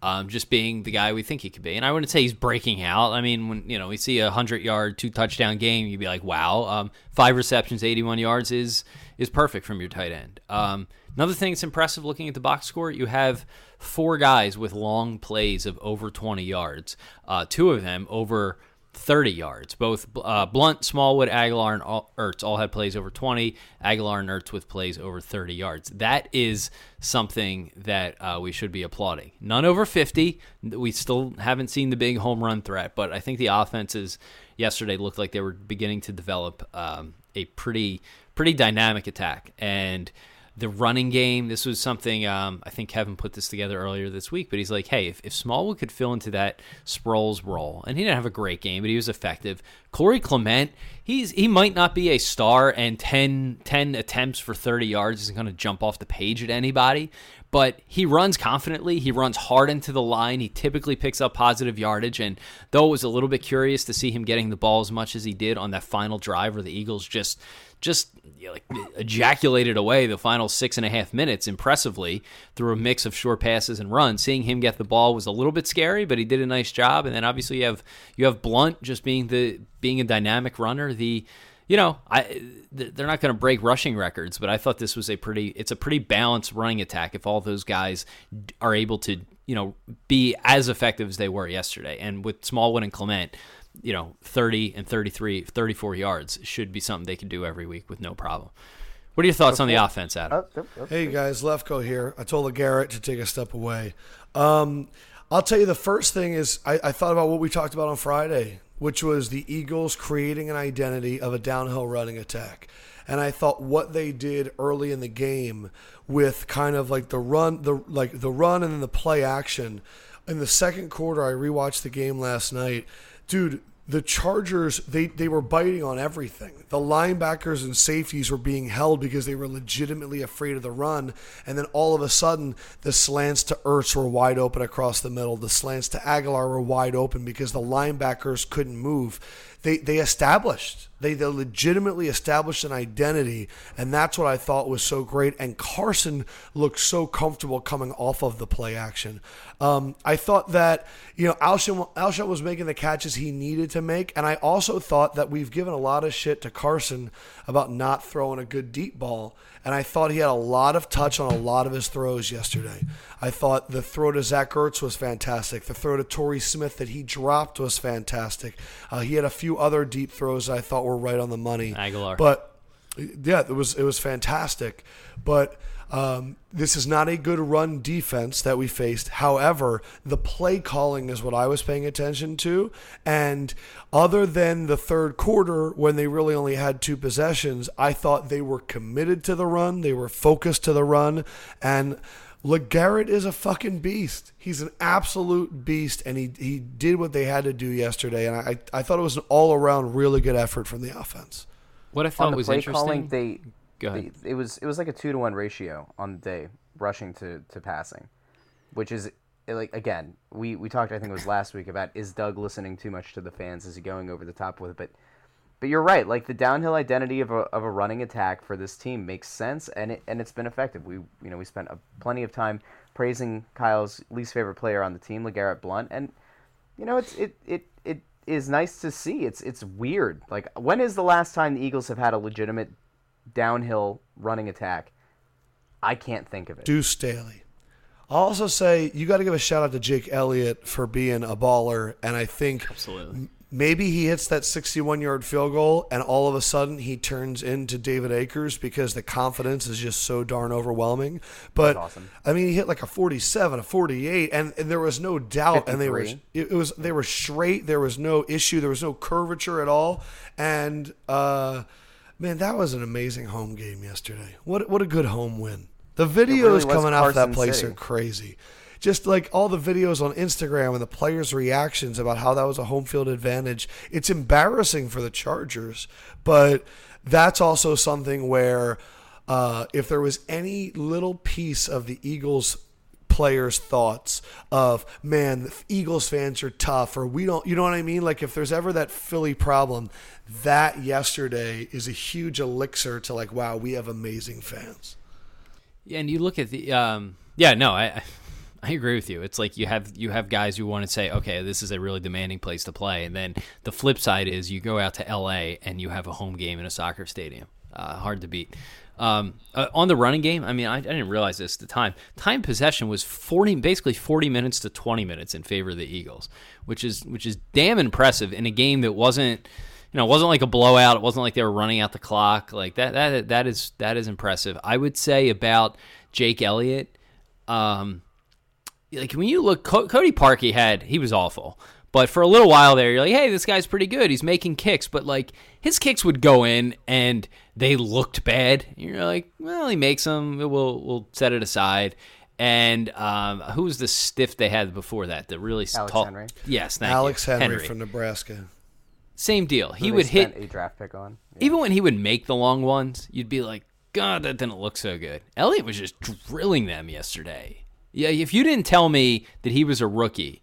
Speaker 1: Um, just being the guy we think he could be. And I wouldn't say he's breaking out. I mean, when you know we see a hundred yard, two touchdown game, you'd be like, wow. Um, five receptions, eighty one yards is is perfect from your tight end. Um, another thing that's impressive looking at the box score, you have four guys with long plays of over twenty yards. Uh, two of them over 30 yards. Both uh, Blunt, Smallwood, Agholor, and Ertz all had plays over 20. Agholor and Ertz with plays over 30 yards. That is something that uh, we should be applauding. None over 50. We still haven't seen the big home run threat, but I think the offenses yesterday looked like they were beginning to develop um, a pretty pretty dynamic attack. And the running game. This was something um, I think Kevin put this together earlier this week, but he's like, hey, if, if Smallwood could fill into that Sproles role, and he didn't have a great game, but he was effective. Corey Clement, he's he might not be a star, and 10, 10 attempts for 30 yards isn't going to jump off the page at anybody, but he runs confidently. He runs hard into the line. He typically picks up positive yardage. And though it was a little bit curious to see him getting the ball as much as he did on that final drive where the Eagles just just like ejaculated away the final six and a half minutes impressively through a mix of short passes and runs. Seeing him get the ball was a little bit scary, but he did a nice job. And then obviously you have you have Blunt just being the being a dynamic runner. The you know, I they're not going to break rushing records, but I thought this was a pretty it's a pretty balanced running attack if all those guys are able to, you know, be as effective as they were yesterday. And with Smallwood and Clement, you know, 30 and 33, 34 yards should be something they can do every week with no problem. What are your thoughts on the offense, Adam?
Speaker 3: Hey guys, Lefkoe here. I told Garrett to take a step away. Um, I'll tell you the first thing is I, I thought about what we talked about on Friday, which was the Eagles creating an identity of a downhill running attack. And I thought what they did early in the game with kind of like the run the like the run and then the play action. In the second quarter I rewatched the game last night. Dude, the Chargers, they, they were biting on everything. The linebackers and safeties were being held because they were legitimately afraid of the run. And then all of a sudden, the slants to Ertz were wide open across the middle. The slants to Agholor were wide open because the linebackers couldn't move. They, they established, they, they legitimately established an identity. And that's what I thought was so great. And Carson looked so comfortable coming off of the play action. Um, I thought that, you know, Alshon, Alshon was making the catches he needed to make. And I also thought that we've given a lot of shit to Carson about not throwing a good deep ball. And I thought he had a lot of touch on a lot of his throws yesterday. I thought the throw to Zach Ertz was fantastic. The throw to Torrey Smith that he dropped was fantastic. Uh, he had a few other deep throws I thought were right on the money.
Speaker 1: Agholor.
Speaker 3: But yeah, it was it was fantastic. But um, this is not a good run defense that we faced. However, the play calling is what I was paying attention to. And other than the third quarter, when they really only had two possessions, I thought they were committed to the run. They were focused to the run. And LeGarrette is a fucking beast. He's an absolute beast, and he, he did what they had to do yesterday. And I, I thought it was an all around really good effort from the offense.
Speaker 1: What I
Speaker 2: on
Speaker 1: thought
Speaker 2: the
Speaker 1: was
Speaker 2: play
Speaker 1: interesting.
Speaker 2: calling, they,
Speaker 1: Go ahead.
Speaker 2: they- it was it was like a two to one ratio on the day, rushing to, to passing, which is like again we, we talked I think it was last week about is Doug listening too much to the fans? Is he going over the top with it? But but you're right. Like the downhill identity of a, of a running attack for this team makes sense, and it and it's been effective. We you know we spent a, plenty of time praising Kyle's least favorite player on the team, Legarrette Blunt, and you know it's it it it is nice to see. It's it's weird. Like when is the last time the Eagles have had a legitimate downhill running attack? I can't think of it.
Speaker 3: Deuce Staley. I'll also say you got to give a shout out to Jake Elliott for being a baller, and I think
Speaker 1: Absolutely.
Speaker 3: Maybe he hits that 61 yard field goal, and all of a sudden he turns into David Akers because the confidence is just so darn overwhelming. But
Speaker 2: awesome.
Speaker 3: I mean, he hit like a 47, a 48, and, and there was no doubt, and they were, it, it was they were straight. There was no issue. There was no curvature at all, and uh, man, that was an amazing home game yesterday. What what a good home win. The videos
Speaker 2: really
Speaker 3: coming out of that place
Speaker 2: City.
Speaker 3: are crazy. Just like all the videos on Instagram and the players' reactions about how that was a home field advantage. It's embarrassing for the Chargers, but that's also something where uh, if there was any little piece of the Eagles players' thoughts of man, the Eagles fans are tough, or we don't, you know what I mean? Like if there's ever that Philly problem, that yesterday is a huge elixir to like, wow, we have amazing fans.
Speaker 1: Yeah, and you look at the um, yeah, no, I I agree with you. It's like you have you have guys who want to say, okay, this is a really demanding place to play, and then the flip side is you go out to L.A. and you have a home game in a soccer stadium. Uh, hard to beat. Um, uh, on the running game, I mean, I, I didn't realize this at the time. Time possession was forty, basically forty minutes to twenty minutes in favor of the Eagles, which is which is damn impressive in a game that wasn't you know, wasn't like a blowout. It wasn't like they were running out the clock. Like that that that is that is impressive. I would say about Jake Elliott, um, like when you look, Co- Cody Parkey had he was awful, but for a little while there, you're like, hey, this guy's pretty good. He's making kicks, but like his kicks would go in and they looked bad. You're like, well, he makes them. We'll we'll set it aside. And um, who was the stiff they had before that? The really
Speaker 2: Alex
Speaker 1: tall.
Speaker 2: Henery.
Speaker 1: Yes, thank
Speaker 3: Alex
Speaker 1: you.
Speaker 3: Henery, from Nebraska.
Speaker 1: Same deal. He
Speaker 2: Who they
Speaker 1: would hit
Speaker 2: a draft pick on. Yeah.
Speaker 1: even when he would make the long ones, you'd be like, God, that didn't look so good. Elliott was just drilling them yesterday. Yeah, if you didn't tell me that he was a rookie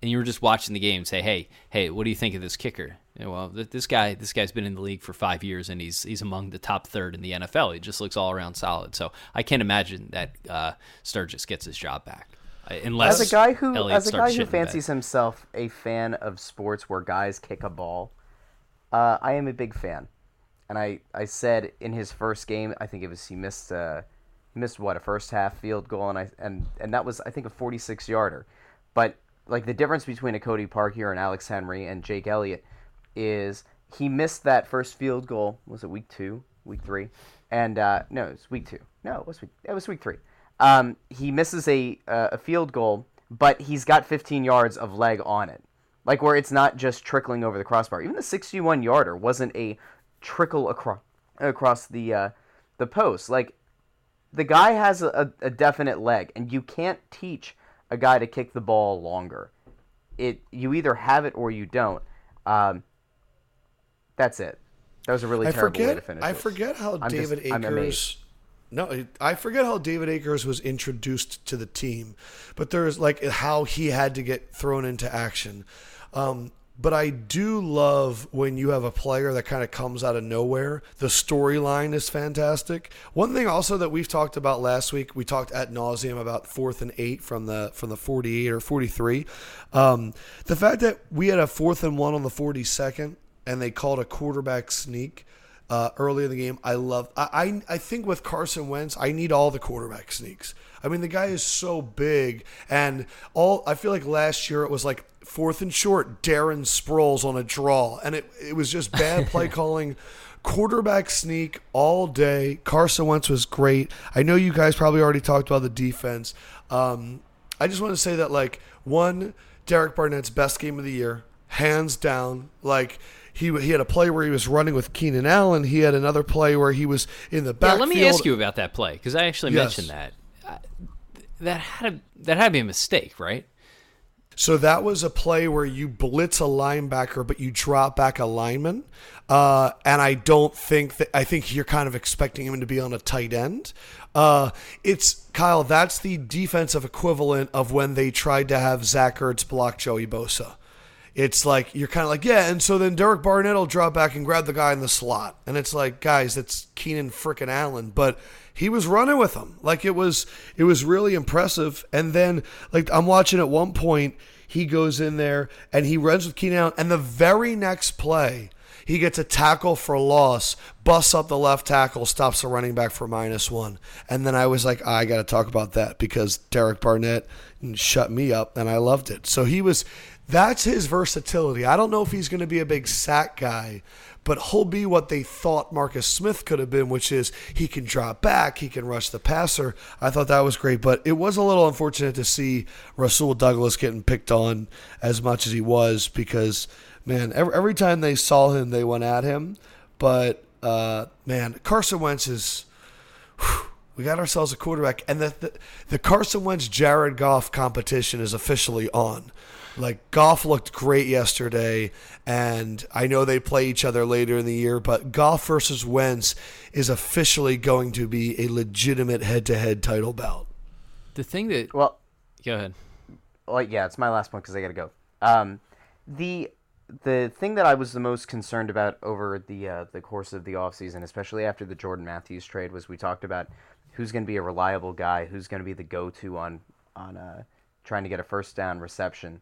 Speaker 1: and you were just watching the game and say, Hey, hey, what do you think of this kicker? Yeah, well, th- this guy, this guy's been in the league for five years and he's he's among the top third in the NFL. He just looks all around solid. So I can't imagine that uh, Sturgis gets his job back, Uh, unless
Speaker 2: as a guy who
Speaker 1: Elliott
Speaker 2: as a guy who fancies himself a fan of sports where guys kick a ball, uh, I am a big fan. And I, I said in his first game, I think it was he missed uh, missed what a first half field goal, and I and and that was I think a 46 yarder. But like the difference between a Cody Parkey and Alex Henery and Jake Elliott is he missed that first field goal. Was it week two, week three? And uh, no, it was week two. No, it was week. It was week three. Um, he misses a uh, a field goal, but he's got 15 yards of leg on it. Like where it's not just trickling over the crossbar. Even the 61 yarder wasn't a trickle across across the uh, the post. Like the guy has a, a definite leg, and you can't teach a guy to kick the ball longer. It you either have it or you don't. Um, that's it. That was a really
Speaker 3: I
Speaker 2: terrible
Speaker 3: forget.
Speaker 2: way to finish.
Speaker 3: I
Speaker 2: it.
Speaker 3: forget how
Speaker 2: I'm
Speaker 3: David
Speaker 2: I'm.
Speaker 3: Akers. No, I forget how David Akers was introduced to the team, but there's like how he had to get thrown into action. Um, but I do love when you have a player that kind of comes out of nowhere. The storyline is fantastic. One thing also that we've talked about last week, we talked at nauseum about fourth and eight from the from the 48 or 43. Um, the fact that we had a fourth and one on the 42nd and they called a quarterback sneak uh, early in the game. I love. I, I I think with Carson Wentz, I need all the quarterback sneaks. I mean, the guy is so big, and all. I feel like last year it was like fourth and short, Darren Sproles on a draw, and it it was just bad play calling. Quarterback sneak all day. Carson Wentz was great. I know you guys probably already talked about the defense. Um, I just want to say that like one, Derek Barnett's best game of the year, hands down. Like he he had a play where he was running with Keenan Allen. He had another play where he was in the
Speaker 1: Yeah, let me ask you about that play because I actually
Speaker 3: Yes.
Speaker 1: mentioned that. That had to, that had to be a mistake, right?
Speaker 3: So that was a play where you blitz a linebacker, but you drop back a lineman. Uh, and I don't think that I think you're kind of expecting him to be on a tight end. Uh, it's Kyle. That's the defensive equivalent of when they tried to have Zach Ertz block Joey Bosa. It's like you're kind of like yeah, and so then Derek Barnett will drop back and grab the guy in the slot, and it's like guys, that's Keenan frickin' Allen, but he was running with him like it was it was really impressive. And then like I'm watching at one point, he goes in there and he runs with Keenan Allen, and the very next play. He gets a tackle for loss, busts up the left tackle, stops the running back for minus one. And then I was like, ah, I got to talk about that because Derek Barnett shut me up and I loved it. So he was, that's his versatility. I don't know if he's going to be a big sack guy, but he'll be what they thought Marcus Smith could have been, which is he can drop back, he can rush the passer. I thought that was great, but it was a little unfortunate to see Rasul Douglas getting picked on as much as he was because man, every, every time they saw him, they went at him. But uh, man, Carson Wentz is. whew, we got ourselves a quarterback, and the, the the Carson Wentz Jared Goff competition is officially on. Like Goff looked great yesterday, and I know they play each other later in the year, but Goff versus Wentz is officially going to be a legitimate head-to-head title bout.
Speaker 1: The thing that
Speaker 2: Well,
Speaker 1: go ahead.
Speaker 2: like yeah, it's my last one because I got to go. Um, the the thing that I was the most concerned about over the uh, the course of the offseason, especially after the Jordan Matthews trade, was we talked about who's going to be a reliable guy, who's going to be the go to on on uh, trying to get a first down reception.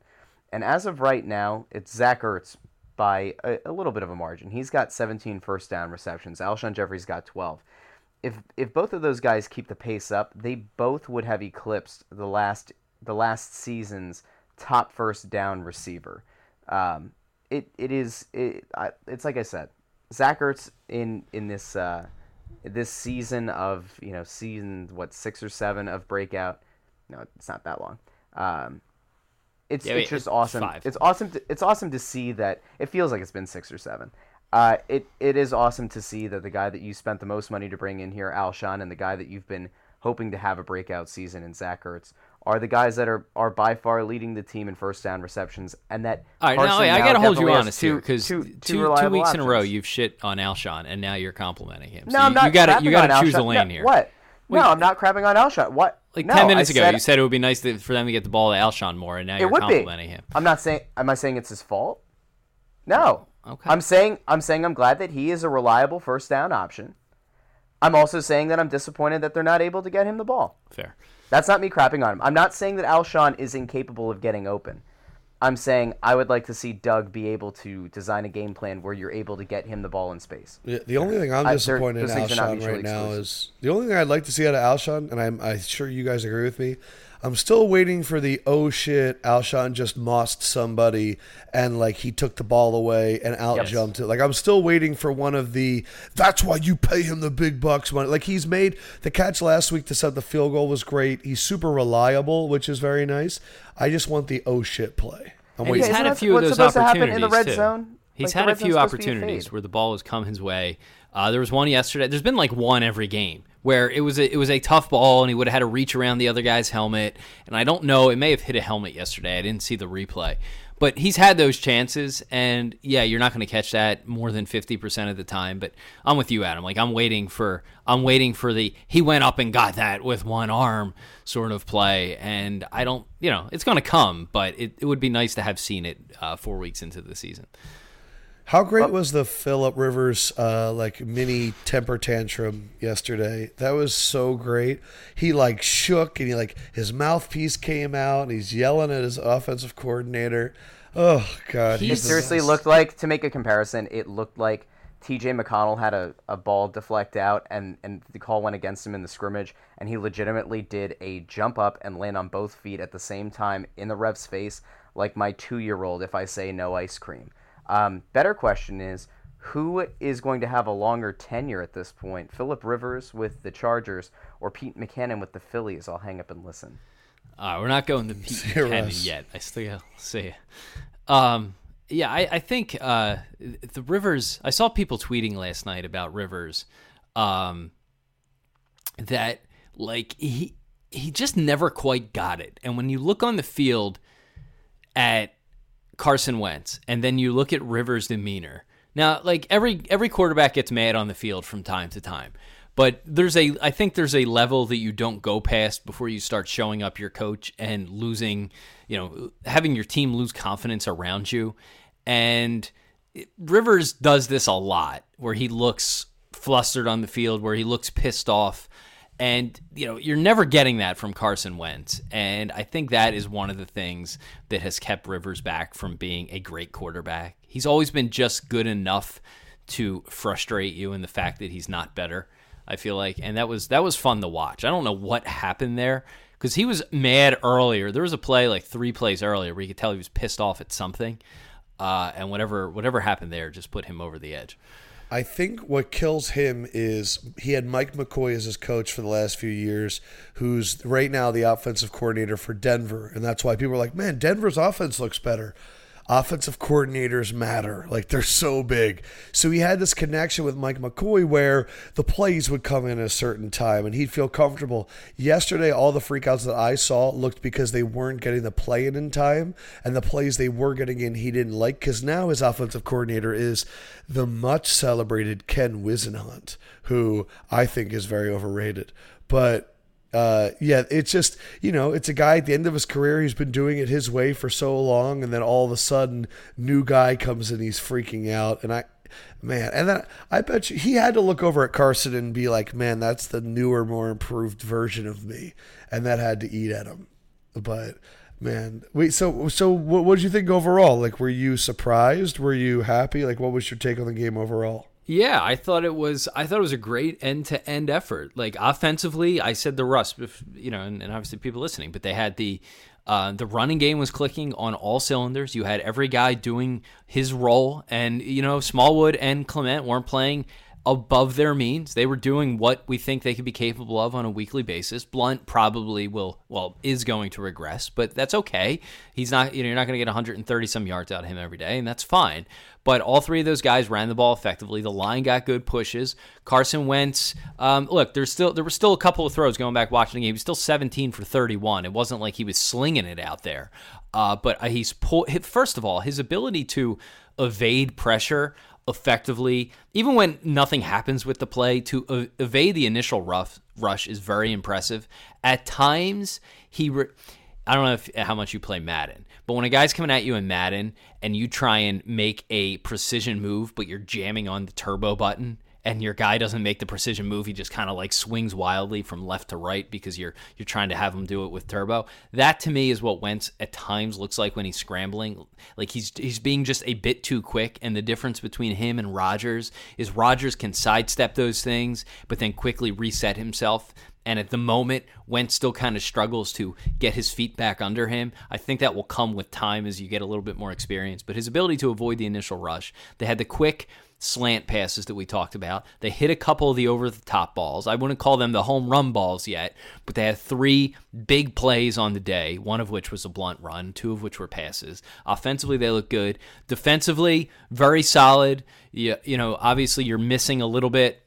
Speaker 2: And as of right now, it's Zach Ertz by a, a little bit of a margin. He's got 17 first down receptions. Alshon Jeffery's got 12 if if both of those guys keep the pace up, they both would have eclipsed the last the last season's top first down receiver. Um, it it is it, I, it's like I said, Zach Ertz in in this uh, this season of you know season what six or seven of breakout. No, it's not that long. Um, it's
Speaker 1: Yeah,
Speaker 2: it's
Speaker 1: wait,
Speaker 2: just
Speaker 1: it's
Speaker 2: awesome.
Speaker 1: five.
Speaker 2: It's awesome. To, it's awesome to see that. It feels like it's been six or seven. Uh, it it is awesome to see that the guy that you spent the most money to bring in here, Alshon, and the guy that you've been hoping to have a breakout season in Zach Ertz, are the guys that are, are by far leading the team in first down receptions, and that
Speaker 1: All right, now wait, I got to hold you honest here because
Speaker 2: two-
Speaker 1: two,
Speaker 2: two
Speaker 1: two weeks in a row you've shit on Alshon, and now you're complimenting him. So
Speaker 2: No, I'm
Speaker 1: you,
Speaker 2: not.
Speaker 1: you you gotta choose a lane
Speaker 2: No,
Speaker 1: here.
Speaker 2: What?
Speaker 1: Wait.
Speaker 2: no, I'm not crapping on Alshon. What?
Speaker 1: Like
Speaker 2: no,
Speaker 1: ten minutes
Speaker 2: I
Speaker 1: ago,
Speaker 2: said-
Speaker 1: you said it would be nice to, for them to get the ball to Alshon more, and now
Speaker 2: it
Speaker 1: you're
Speaker 2: would be.
Speaker 1: complimenting him.
Speaker 2: I'm not saying. Am I saying it's his fault? No.
Speaker 1: Okay.
Speaker 2: I'm saying I'm saying I'm glad that he is a reliable first down option. I'm also saying that I'm disappointed that they're not able to get him the ball.
Speaker 1: Fair.
Speaker 2: That's not me crapping on him. I'm not saying that Alshon is incapable of getting open. I'm saying I would like to see Doug be able to design a game plan where you're able to get him the ball in space.
Speaker 3: Yeah, the only thing I'm
Speaker 2: I-
Speaker 3: disappointed in
Speaker 2: are not
Speaker 3: Alshon right now
Speaker 2: exclusive.
Speaker 3: is the only thing I'd like to see out of Alshon, and I'm, I'm sure you guys agree with me. I'm still waiting for the oh shit, Alshon just mossed somebody and like he took the ball away and out
Speaker 1: Yes.
Speaker 3: jumped it. Like I'm still waiting for one of the that's why you pay him the big bucks money. Like he's made the catch last week to set the field goal was great. He's super reliable, which is very nice. I just want the oh shit play. I'm waiting.
Speaker 1: he's
Speaker 2: isn't
Speaker 1: had a few of those
Speaker 2: to happen
Speaker 1: opportunities
Speaker 2: in the red
Speaker 1: too.
Speaker 2: zone?
Speaker 1: He's
Speaker 2: Like,
Speaker 1: had a few
Speaker 2: supposed to be a
Speaker 1: opportunities where the ball has come his way. Uh, there was one yesterday. There's been like one every game where it was a, it was a tough ball and he would have had to reach around the other guy's helmet. And I don't know. It may have hit a helmet yesterday. I didn't see the replay, but he's had those chances. And yeah, you're not going to catch that more than fifty percent of the time. But I'm with you, Adam. Like I'm waiting for I'm waiting for the he went up and got that with one arm sort of play. And I don't you know it's going to come, but it, it would be nice to have seen it uh, four weeks into the season.
Speaker 3: How great was the Philip Rivers uh, like mini temper tantrum yesterday? That was so great. He like shook and he like his mouthpiece came out and he's yelling at his offensive coordinator. Oh God,
Speaker 1: He
Speaker 2: It seriously looked like, to make a comparison, it looked like TJ McConnell had a, a ball deflect out and, and the call went against him in the scrimmage, and he legitimately did a jump up and land on both feet at the same time in the ref's face, like my two year old if I say no ice cream. Um, better question is who is going to have a longer tenure at this point? Philip Rivers with the Chargers or Pete Mackanin with the Phillies? I'll hang up and listen.
Speaker 1: Uh, we're not going to Pete
Speaker 3: See you,
Speaker 1: Buchanan yet. I still gotta see. Um, yeah, I, I think uh, the Rivers. I saw people tweeting last night about Rivers, um, that like he he just never quite got it. And when you look on the field at Carson Wentz, and then you look at Rivers' demeanor. Now, like every every quarterback gets mad on the field from time to time, but there's a I think there's a level that you don't go past before you start showing up your coach and losing, you know, having your team lose confidence around you. And Rivers does this a lot, where he looks flustered on the field, where he looks pissed off. And you know you're never getting that from Carson Wentz, and I think that is one of the things that has kept Rivers back from being a great quarterback. He's always been just good enough to frustrate you in the fact that he's not better. I feel like, and that was that was fun to watch. I don't know what happened there because he was mad earlier. There was a play like three plays earlier where you could tell he was pissed off at something, uh, and whatever whatever happened there just put him over the edge.
Speaker 3: I think what kills him is he had Mike McCoy as his coach for the last few years, who's right now the offensive coordinator for Denver. And that's why people are like, man, Denver's offense looks better. Offensive coordinators matter. Like they're so big. So he had this connection with Mike McCoy where the plays would come in at a certain time and he'd feel comfortable. Yesterday, all the freakouts that I saw looked because they weren't getting the play in in time. And the plays they were getting in, he didn't like because now his offensive coordinator is the much celebrated Ken Whisenhunt, who I think is very overrated. But uh, yeah, it's just you know, it's a guy at the end of his career. He's been doing it his way for so long, and then all of a sudden, new guy comes in, he's freaking out, and I, man, and then I bet you he had to look over at Carson and be like, man, that's the newer, more improved version of me, and that had to eat at him. But man, wait, so so what, what did you think overall? Like, were you surprised? Were you happy? Like, what was your take on the game overall?
Speaker 1: Yeah, I thought it was. I thought it was a great end-to-end effort. Like offensively, I said the Russ, if- you know, and, and obviously people listening, but they had the uh, the running game was clicking on all cylinders. You had every guy doing his role, and you know, Smallwood and Clement weren't playing above their means. They were doing what we think they could be capable of on a weekly basis. Blunt probably will, well, is going to regress, but that's okay. He's not, you know, you're not going to get 130 some yards out of him every day, and that's fine. But all three of those guys ran the ball effectively. The line got good pushes. Carson Wentz, um, look, there's still there were still a couple of throws going back watching the game. He was still 17 for 31. It wasn't like he was slinging it out there. Uh, but uh, he's pull, first of all his ability to evade pressure effectively, even when nothing happens with the play, to evade the initial rough rush is very impressive. At times, he. Re- I don't know if, how much you play Madden, but when a guy's coming at you in Madden and you try and make a precision move, but you're jamming on the turbo button and your guy doesn't make the precision move, he just kind of like swings wildly from left to right because you're you're trying to have him do it with turbo. That to me is what Wentz at times looks like when he's scrambling. Like he's he's being just a bit too quick, and the difference between him and Rodgers is Rodgers can sidestep those things, but then quickly reset himself. And at the moment, Wentz still kind of struggles to get his feet back under him. I think that will come with time as you get a little bit more experience. But his ability to avoid the initial rush, they had the quick slant passes that we talked about. They hit a couple of the over the top balls. I wouldn't call them the home run balls yet, but they had three big plays on the day, one of which was a blunt run, two of which were passes. Offensively, they look good. Defensively, very solid. You, you know, obviously, you're missing a little bit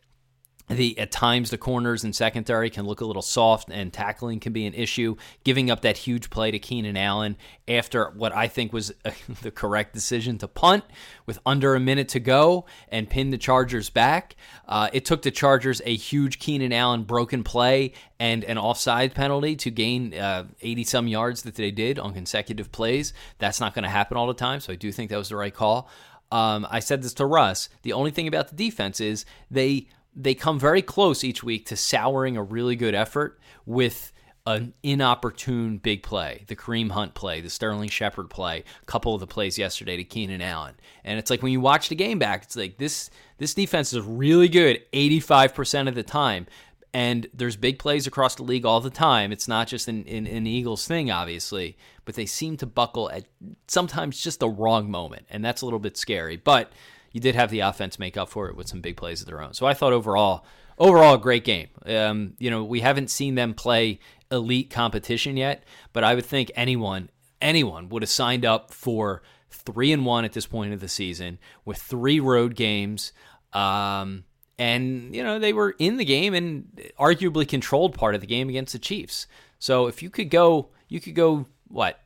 Speaker 1: the at times the corners and secondary can look a little soft and tackling can be an issue. Giving up that huge play to Keenan Allen after what I think was the correct decision to punt with under a minute to go and pin the Chargers back uh, it took the Chargers a huge Keenan Allen broken play and an offside penalty to gain 80 uh, some yards that they did on consecutive plays. That's not going to happen all the time so I do think that was the right call. Um, I said this to Russ. The only thing about the defense is they they come very close each week to souring a really good effort with an inopportune big play, the Kareem Hunt play, the Sterling Shepard play, a couple of the plays yesterday to Keenan Allen. And it's like when you watch the game back, it's like this this defense is really good 85% of the time. And there's big plays across the league all the time. It's not just an, an, an Eagles thing, obviously, but they seem to buckle at sometimes just the wrong moment. And that's a little bit scary. But you did have the offense make up for it with some big plays of their own. So I thought overall, overall, a great game. Um, you know, we haven't seen them play elite competition yet, but I would think anyone, anyone would have signed up for three and one at this point of the season with three road games. Um, and you know they were in the game and arguably controlled part of the game against the Chiefs. So if you could go, you could go what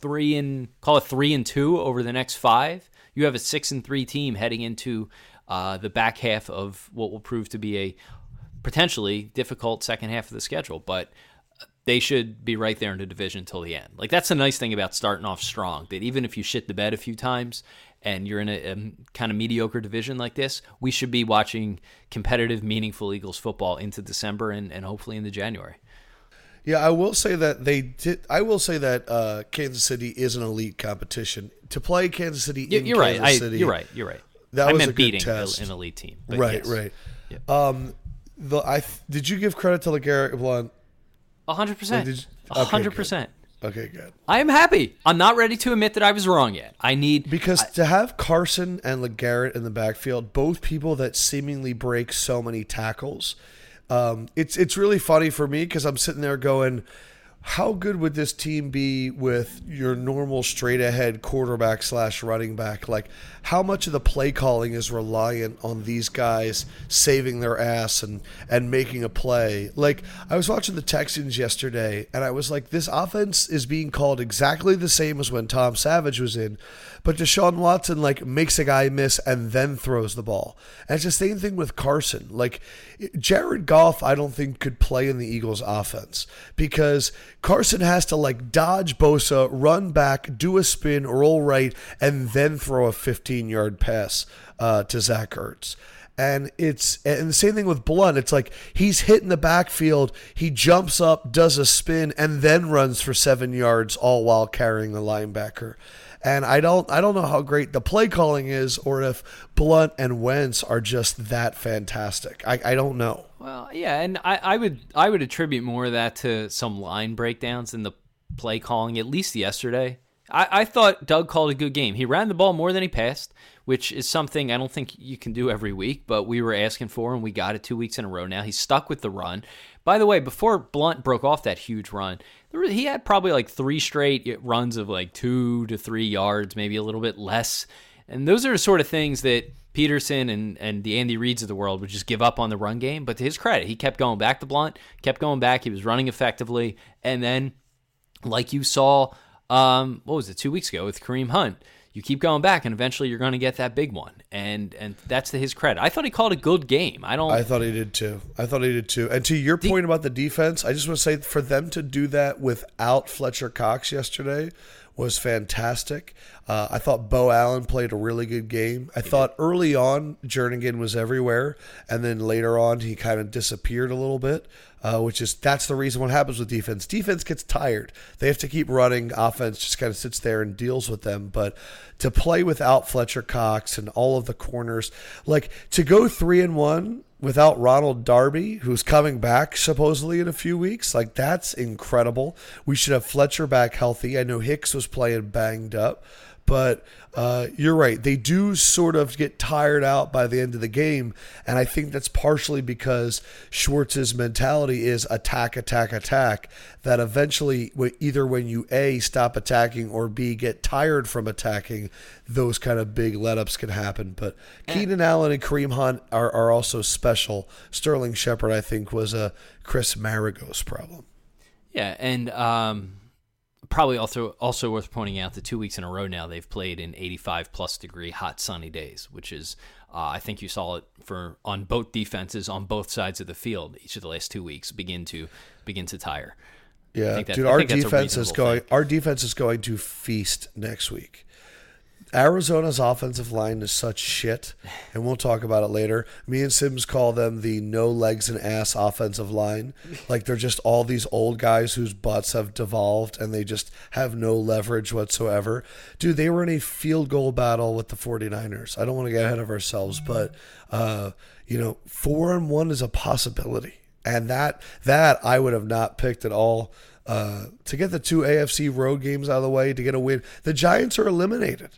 Speaker 1: three and call it three and two over the next five you have a six and three team heading into uh, the back half of what will prove to be a potentially difficult second half of the schedule, but they should be right there in the division until the end. Like that's the nice thing about starting off strong. That even if you shit the bed a few times and you're in a, a kind of mediocre division like this, we should be watching competitive, meaningful Eagles football into December and, and hopefully into January.
Speaker 3: Yeah, I will say that they did. I will say that uh, Kansas City is an elite competition. To play Kansas City,
Speaker 1: in
Speaker 3: you're
Speaker 1: Kansas
Speaker 3: right.
Speaker 1: City, I, you're right. You're right.
Speaker 3: That
Speaker 1: I
Speaker 3: was
Speaker 1: meant
Speaker 3: a good
Speaker 1: beating
Speaker 3: test.
Speaker 1: an elite team.
Speaker 3: right,
Speaker 1: yes.
Speaker 3: right.
Speaker 1: Yep.
Speaker 3: Um, the I did you give credit to LeGarrette Blunt?
Speaker 1: hundred percent. Hundred percent.
Speaker 3: Okay, good.
Speaker 1: I am happy. I'm not ready to admit that I was wrong yet. I need
Speaker 3: Because to have Carson and LeGarrette in the backfield, both people that seemingly break so many tackles, um, it's it's really funny for me because I'm sitting there going, how good would this team be with your normal straight ahead quarterback slash running back? Like, how much of the play calling is reliant on these guys saving their ass and and making a play? Like, I was watching the Texans yesterday, and I was like, this offense is being called exactly the same as when Tom Savage was in, but Deshaun Watson like makes a guy miss and then throws the ball. And it's the same thing with Carson. Like, Jared Goff, I don't think could play in the Eagles' offense because Carson has to like dodge Bosa, run back, do a spin, roll right, and then throw a 15 yard pass uh, to Zach Ertz. And it's and the same thing with Blunt. It's like he's hitting the backfield, he jumps up, does a spin, and then runs for seven yards, all while carrying the linebacker. And I don't I don't know how great the play calling is, or if Blunt and Wentz are just that fantastic. I, I don't know.
Speaker 1: Well, yeah, and I, I would I would attribute more of that to some line breakdowns in the play calling, at least yesterday. I, I thought Doug called a good game. He ran the ball more than he passed, which is something I don't think you can do every week, but we were asking for and we got it two weeks in a row now. He's stuck with the run. By the way, before Blunt broke off that huge run, he had probably like three straight runs of like two to three yards, maybe a little bit less. And those are the sort of things that Pederson and, and the Andy Reeds of the world would just give up on the run game. But to his credit, he kept going back to Blunt, kept going back. He was running effectively. And then, like you saw, um, what was it, two weeks ago with Kareem Hunt, you keep going back and eventually you're going to get that big one. And and that's to his credit. I thought he called a good game. I don't.
Speaker 3: I thought he did too. I thought he did too. And to your point about the defense, I just want to say for them to do that without Fletcher Cox yesterday was fantastic. Uh, I thought Beau Allen played a really good game. I thought early on Jernigan was everywhere, and then later on he kind of disappeared a little bit. Uh, which is that's the reason what happens with defense. Defense gets tired. They have to keep running. Offense just kind of sits there and deals with them. But to play without Fletcher Cox and all of the corners, like to go three and one without Ronald Darby, who's coming back supposedly in a few weeks. Like that's incredible. We should have Fletcher back healthy. I know Hicks was playing banged up, but uh, you're right. They do sort of get tired out by the end of the game, and I think that's partially because Schwartz's mentality is attack, attack, attack. That eventually, either when you a stop attacking or b get tired from attacking, those kind of big let ups can happen. But Keenan Allen and Kareem Hunt are, are also special. Sterling Shepard, I think, was a Chris Maragos problem.
Speaker 1: Yeah, and um, probably also also worth pointing out that two weeks in a row now they've played in 85 plus degree hot sunny days, which is uh, I think you saw it for on both defenses on both sides of the field each of the last two weeks begin to begin to tire.
Speaker 3: Yeah, dude, our defense is going. Thing. Our defense is going to feast next week. Arizona's offensive line is such shit, and we'll talk about it later. Me and Sims call them the no legs and ass offensive line. Like they're just all these old guys whose butts have devolved and they just have no leverage whatsoever. Dude, they were in a field goal battle with the 49ers. I don't want to get ahead of ourselves, but uh, you know, four and one is a possibility. And that that I would have not picked at all. Uh, to get the two AFC road games out of the way, to get a win. The Giants are eliminated.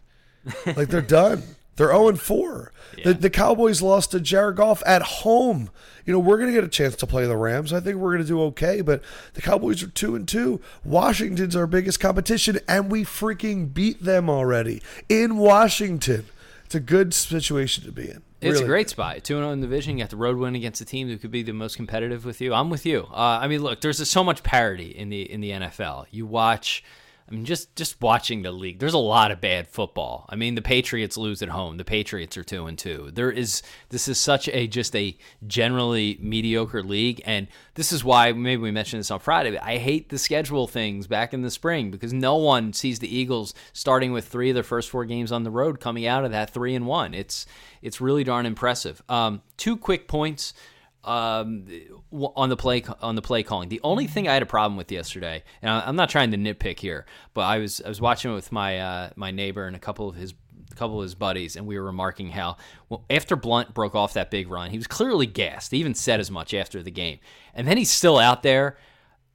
Speaker 3: Like they're done. They're 0 4. Yeah. The, the Cowboys lost to Jared Goff at home. You know, we're going to get a chance to play the Rams. I think we're going to do okay, but the Cowboys are 2 and 2. Washington's our biggest competition, and we freaking beat them already in Washington. It's a good situation to be in.
Speaker 1: It's really. a great spot. 2 0 in the division. You got the road win against a team that could be the most competitive with you. I'm with you. Uh, I mean, look, there's so much parity in the in the NFL. You watch I mean, just just watching the league, there's a lot of bad football. I mean, the Patriots lose at home. The Patriots are two and two. There is this is such a just a generally mediocre league, and this is why maybe we mentioned this on Friday. I hate the schedule things back in the spring because no one sees the Eagles starting with three of their first four games on the road, coming out of that three and one. It's it's really darn impressive. Um, two quick points um, on the play on the play calling. The only thing I had a problem with yesterday, and I'm not trying to nitpick here, but I was I was watching it with my uh, my neighbor and a couple of his a couple of his buddies, and we were remarking how well after Blunt broke off that big run, he was clearly gassed. He even said as much after the game, and then he's still out there.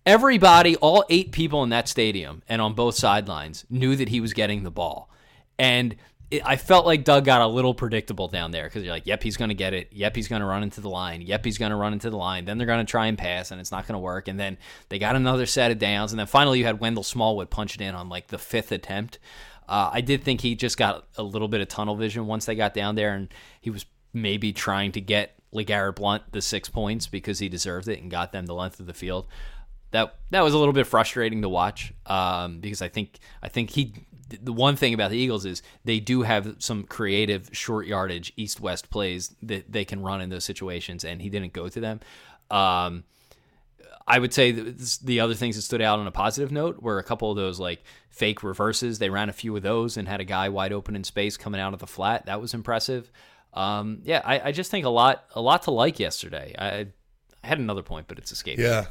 Speaker 1: Everybody, all eight people in that stadium and on both sidelines knew that he was getting the ball, and it, I felt like Doug got a little predictable down there because you're like, yep, he's going to get it. Yep, he's going to run into the line. Yep, he's going to run into the line. Then they're going to try and pass, and it's not going to work. And then they got another set of downs, and then finally you had Wendell Smallwood punch it in on like the fifth attempt. Uh, I did think he just got a little bit of tunnel vision once they got down there, and he was maybe trying to get LeGarrette Blount the six points because he deserved it and got them the length of the field. That that was a little bit frustrating to watch um, because I think I think he the one thing about the Eagles is they do have some creative short yardage east west plays that they can run in those situations, and he didn't go to them. Um, I would say the other things that stood out on a positive note were a couple of those like fake reverses. They ran a few of those and had a guy wide open in space coming out of the flat. That was impressive. Um, yeah, I, I, just think a lot a lot to like yesterday. I, I had another point, but it's escaped.
Speaker 3: Yeah. Me.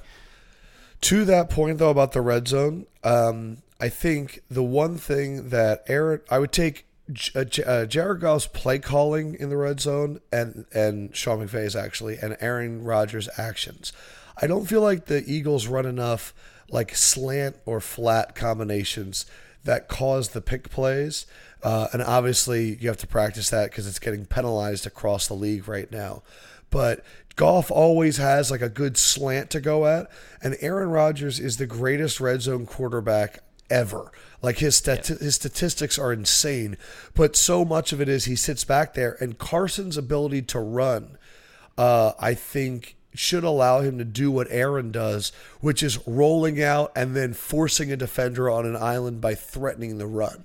Speaker 3: To that point though about the red zone, um, I think the one thing that Aaron, I would take uh, uh, Jared Goff's play calling in the red zone and and Sean McVay's actually and Aaron Rodgers' actions. I don't feel like the Eagles run enough like slant or flat combinations that cause the pick plays. Uh, and obviously, you have to practice that because it's getting penalized across the league right now. But Goff always has like a good slant to go at, and Aaron Rodgers is the greatest red zone quarterback ever. Like his stat- yeah. his statistics are insane, but so much of it is he sits back there and Carson's ability to run. Uh, I think should allow him to do what Aaron does, which is rolling out and then forcing a defender on an island by threatening the run.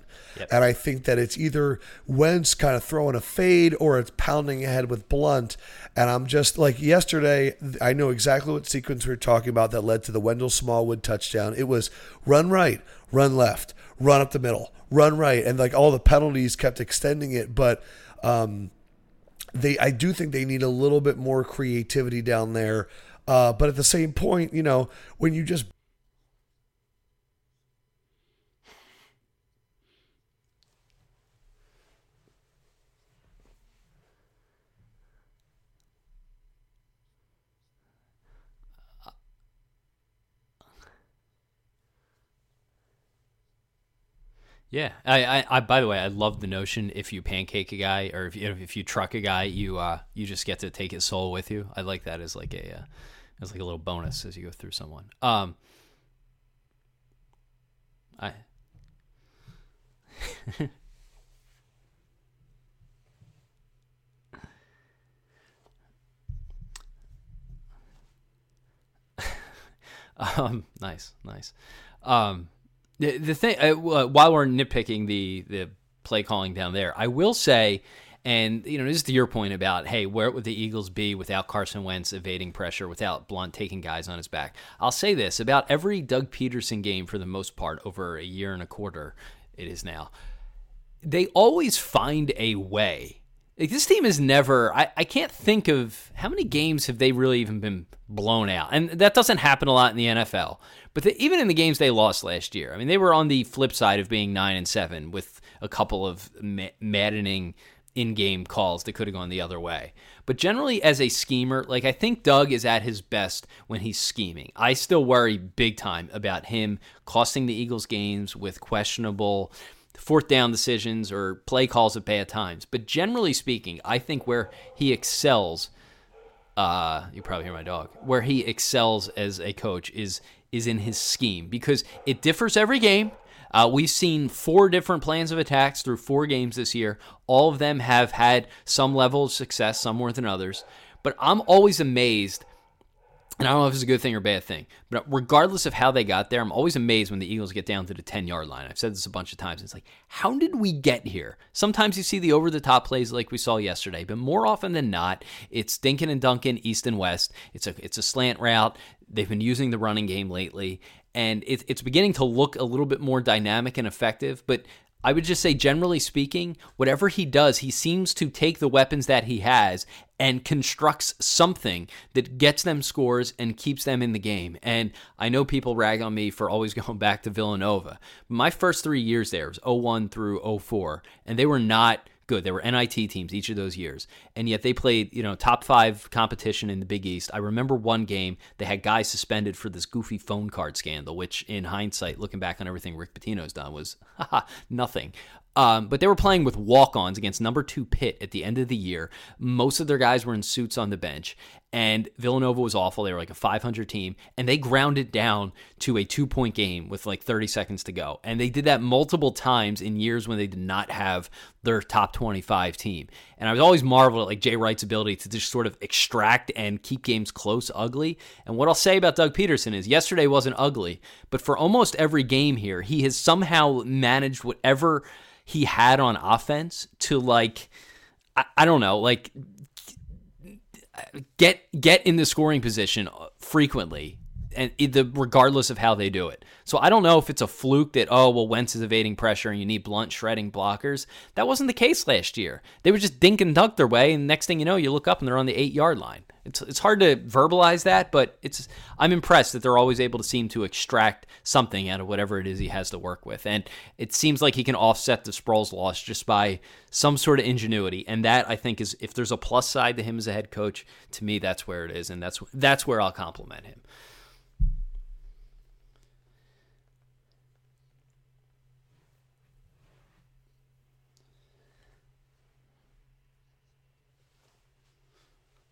Speaker 3: And I think that it's either Wentz kind of throwing a fade or it's pounding ahead with Blunt. And I'm just like yesterday, I know exactly what sequence we are talking about that led to the Wendell Smallwood touchdown. It was run right, run left, run up the middle, run right. And like all the penalties kept extending it. But, um, they I do think they need a little bit more creativity down there. Uh, but at the same point, you know, when you just
Speaker 1: Yeah, I, I, I, by the way, I love the notion if you pancake a guy or if you, if you truck a guy, you uh, you just get to take his soul with you. I like that as like a uh, as like a little bonus as you go through someone. Um, I. um, nice, nice. Um, the, the thing, uh, while we're nitpicking the the play calling down there, I will say, and you know, this is to your point about, hey, where would the Eagles be without Carson Wentz evading pressure, without Blunt taking guys on his back? I'll say this about every Doug Pederson game for the most part over a year and a quarter, it is now. They always find a way. Like this team is never. I, I can't think of how many games have they really even been blown out, and that doesn't happen a lot in the NFL. But the, even in the games they lost last year, I mean, they were on the flip side of being nine and seven with a couple of maddening in-game calls that could have gone the other way. But generally, as a schemer, like I think Doug is at his best when he's scheming. I still worry big time about him costing the Eagles games with questionable fourth down decisions or play calls at bad times. But generally speaking, I think where he excels. Uh, you probably hear my dog. Where he excels as a coach is is in his scheme because it differs every game. Uh, we've seen four different plans of attacks through four games this year. All of them have had some level of success, some more than others. But I'm always amazed and I don't know if it's a good thing or bad thing, but regardless of how they got there, I'm always amazed when the Eagles get down to the 10 yard line. I've said this a bunch of times. It's like, how did we get here? Sometimes you see the over the top plays like we saw yesterday, but more often than not, it's Dinkin and Duncan, east and west. It's a, it's a slant route. They've been using the running game lately, and it, it's beginning to look a little bit more dynamic and effective. But I would just say, generally speaking, whatever he does, he seems to take the weapons that he has and constructs something that gets them scores and keeps them in the game. And I know people rag on me for always going back to Villanova. My first three years there was 01 through 04, and they were not good. They were NIT teams each of those years, and yet they played, you know, top five competition in the Big East. I remember one game they had guys suspended for this goofy phone card scandal, which, in hindsight, looking back on everything Rick Pitino's done, was nothing. Um, but they were playing with walk ons against number two Pitt at the end of the year. Most of their guys were in suits on the bench, and Villanova was awful. They were like a 500 team, and they ground it down to a two point game with like 30 seconds to go. And they did that multiple times in years when they did not have their top 25 team. And I was always marveled at like Jay Wright's ability to just sort of extract and keep games close, ugly. And what I'll say about Doug Pederson is yesterday wasn't ugly, but for almost every game here, he has somehow managed whatever he had on offense to like I, I don't know, like get get in the scoring position frequently and the regardless of how they do it. So I don't know if it's a fluke that oh well Wentz is evading pressure and you need blunt shredding blockers. That wasn't the case last year. They were just dink and dunk their way, and next thing you know, you look up and they're on the eight yard line. It's it's hard to verbalize that, but it's I'm impressed that they're always able to seem to extract something out of whatever it is he has to work with, and it seems like he can offset the Sproles loss just by some sort of ingenuity, and that I think is if there's a plus side to him as a head coach, to me that's where it is, and that's that's where I'll compliment him.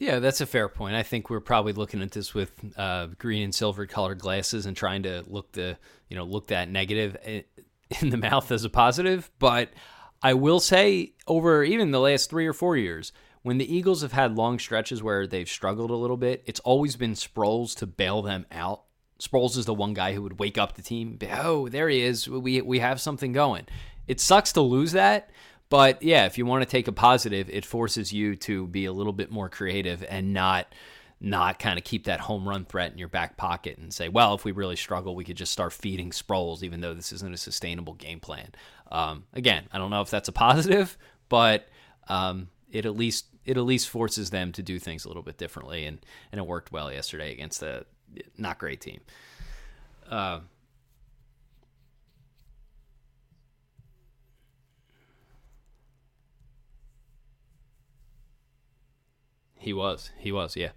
Speaker 1: Yeah, that's a fair point. I think we're probably looking at this with uh, green and silver colored glasses and trying to look the you know look that negative in the mouth as a positive. But I will say, over even the last three or four years, when the Eagles have had long stretches where they've struggled a little bit, it's always been Sproles to bail them out. Sproles is the one guy who would wake up the team. Oh, there he is. We we have something going. It sucks to lose that, but yeah, if you want to take a positive, it forces you to be a little bit more creative and not not kind of keep that home run threat in your back pocket and say, well, if we really struggle, we could just start feeding Sproles, even though this isn't a sustainable game plan. Um, again, I don't know if that's a positive, but um, it at least it at least forces them to do things a little bit differently, and and it worked well yesterday against a not great team. Uh, he was, he was, yeah.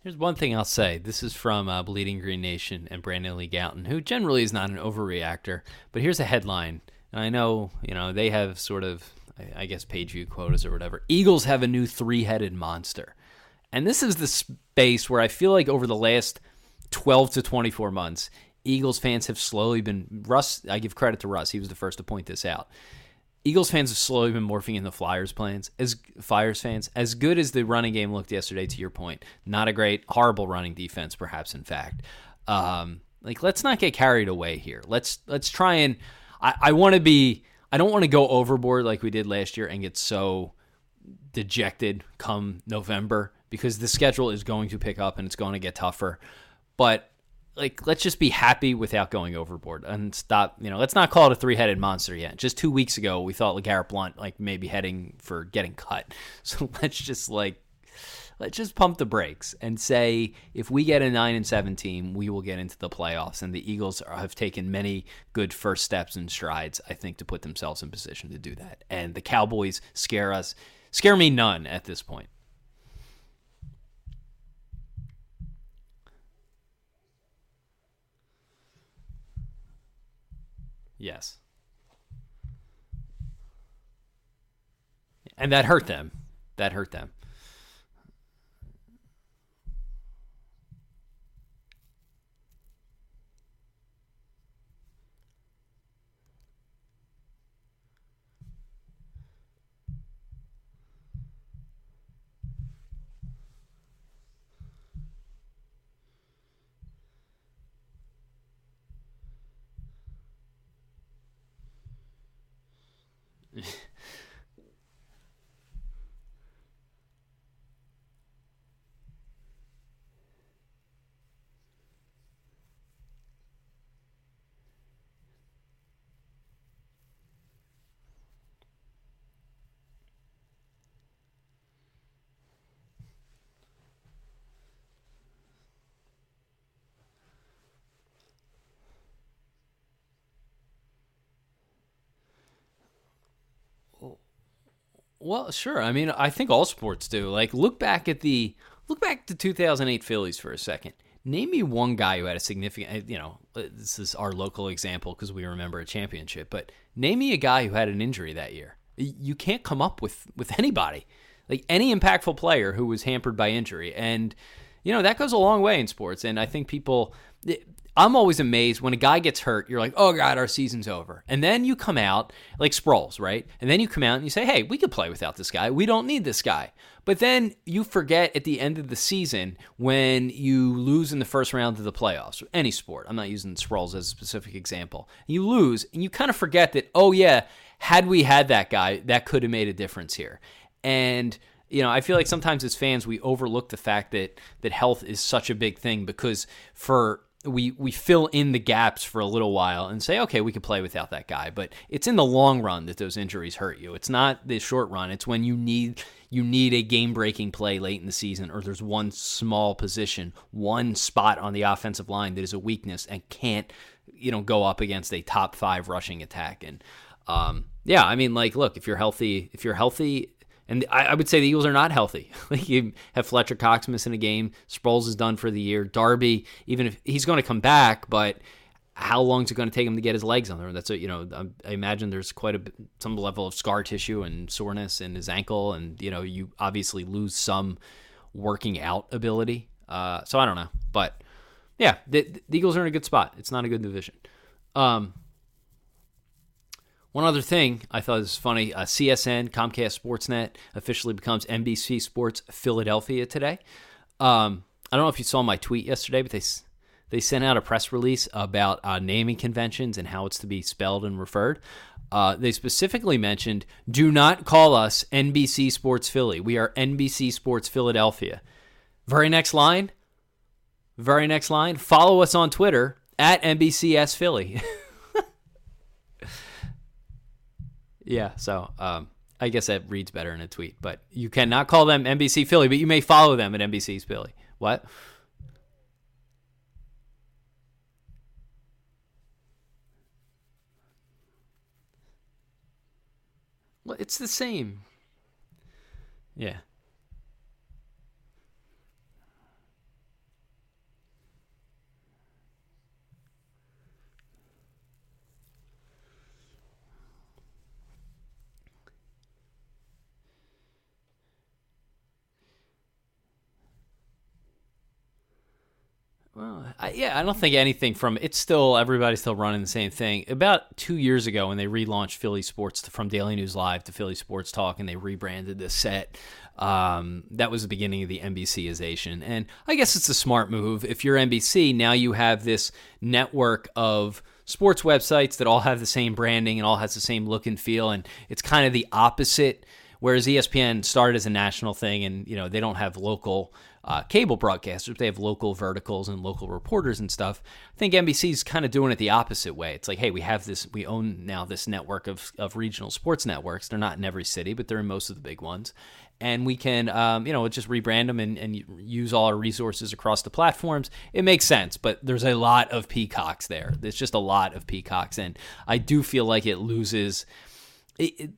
Speaker 1: Here's one thing I'll say. This is from uh, Bleeding Green Nation and Brandon Lee Gowton, who generally is not an overreactor. But here's a headline. And I know, you know, they have sort of, I guess, page view quotas or whatever. Eagles have a new three headed monster. And this is the space where I feel like over the last 12 to 24 months, Eagles fans have slowly been. Russ, I give credit to Russ. He was the first to point this out. Eagles fans have slowly been morphing into Flyers plans as Flyers fans. As good as the running game looked yesterday, to your point, not a great, horrible running defense, perhaps in fact. Um, like let's not get carried away here. Let's let's try and I, I want to be I don't want to go overboard like we did last year and get so dejected come November because the schedule is going to pick up and it's going to get tougher. But like let's just be happy without going overboard and stop. You know, let's not call it a three-headed monster yet. Just two weeks ago, we thought LeGarrette Blunt like maybe heading for getting cut. So let's just like let's just pump the brakes and say if we get a 9 and 7 team we will get into the playoffs and the eagles have taken many good first steps and strides i think to put themselves in position to do that and the cowboys scare us scare me none at this point Yes. And that hurt them. That hurt them. Well, sure. I mean, I think all sports do. Like, look back at the look back to 2008 Phillies for a second. Name me one guy who had a significant. Eh, you know, uh, this is our local example because we remember a championship. But name me a guy who had an injury that year. You can't come up with with anybody, like any impactful player who was hampered by injury, and you know that goes a long way in sports. And I think people eh, I'm always amazed when a guy gets hurt. You're like, oh god, our season's over, and then you come out like Sproles, right? And then you come out and you say, hey, we could play without this guy. We don't need this guy. But then you forget at the end of the season when you lose in the first round of the playoffs, any sport. I'm not using Sproles as a specific example. You lose, and you kind of forget that, oh yeah, had we had that guy, that could have made a difference here. And you know, I feel like sometimes as fans we overlook the fact that that health is such a big thing because for we we fill in the gaps for a little while and say, okay, we can play without that guy. But it's in the long run that those injuries hurt you. It's not the short run. It's when you need you need a game breaking play late in the season, or there's one small position, one spot on the offensive line that is a weakness and can't you know go up against a top five rushing attack. And um, yeah, I mean, like, look, if you're healthy, if you're healthy and I, I, would say the Eagles are not healthy. like you have Fletcher Cox missing a game. Sproles is done for the year. Darby, even if he's going to come back, but how long is it going to take him to get his legs on there? That's a, you know, I, I imagine there's quite a some level of scar tissue and soreness in his ankle, and you know, you obviously lose some working out ability. Uh, so I don't know, but yeah, the, the Eagles are in a good spot. It's not a good division. Um, one other thing I thought was funny uh, CSN, Comcast Sportsnet, officially becomes NBC Sports Philadelphia today. Um, I don't know if you saw my tweet yesterday, but they they sent out a press release about uh, naming conventions and how it's to be spelled and referred. Uh, they specifically mentioned, "Do not call us NBC Sports Philly. We are NBC Sports Philadelphia." Very next line. Very next line. Follow us on Twitter at NBCS Philly. Yeah, so um, I guess that reads better in a tweet. But you cannot call them NBC Philly, but you may follow them at NBCS Philly. What? Well, it's the same. Yeah. Well, I, yeah, I don't think anything from it's still everybody's still running the same thing. About two years ago, when they relaunched Philly Sports to, from Daily News Live to Philly Sports Talk, and they rebranded the set, um, that was the beginning of the NBCization. And I guess it's a smart move. If you're NBC, now you have this network of sports websites that all have the same branding and all has the same look and feel, and it's kind of the opposite. Whereas ESPN started as a national thing, and you know they don't have local uh, cable broadcasters. They have local verticals and local reporters and stuff. I think NBC's kind of doing it the opposite way. It's like, hey, we have this, we own now this network of, of regional sports networks. They're not in every city, but they're in most of the big ones. And we can, um, you know, just rebrand them and, and use all our resources across the platforms. It makes sense, but there's a lot of peacocks there. There's just a lot of peacocks. And I do feel like it loses. It, it,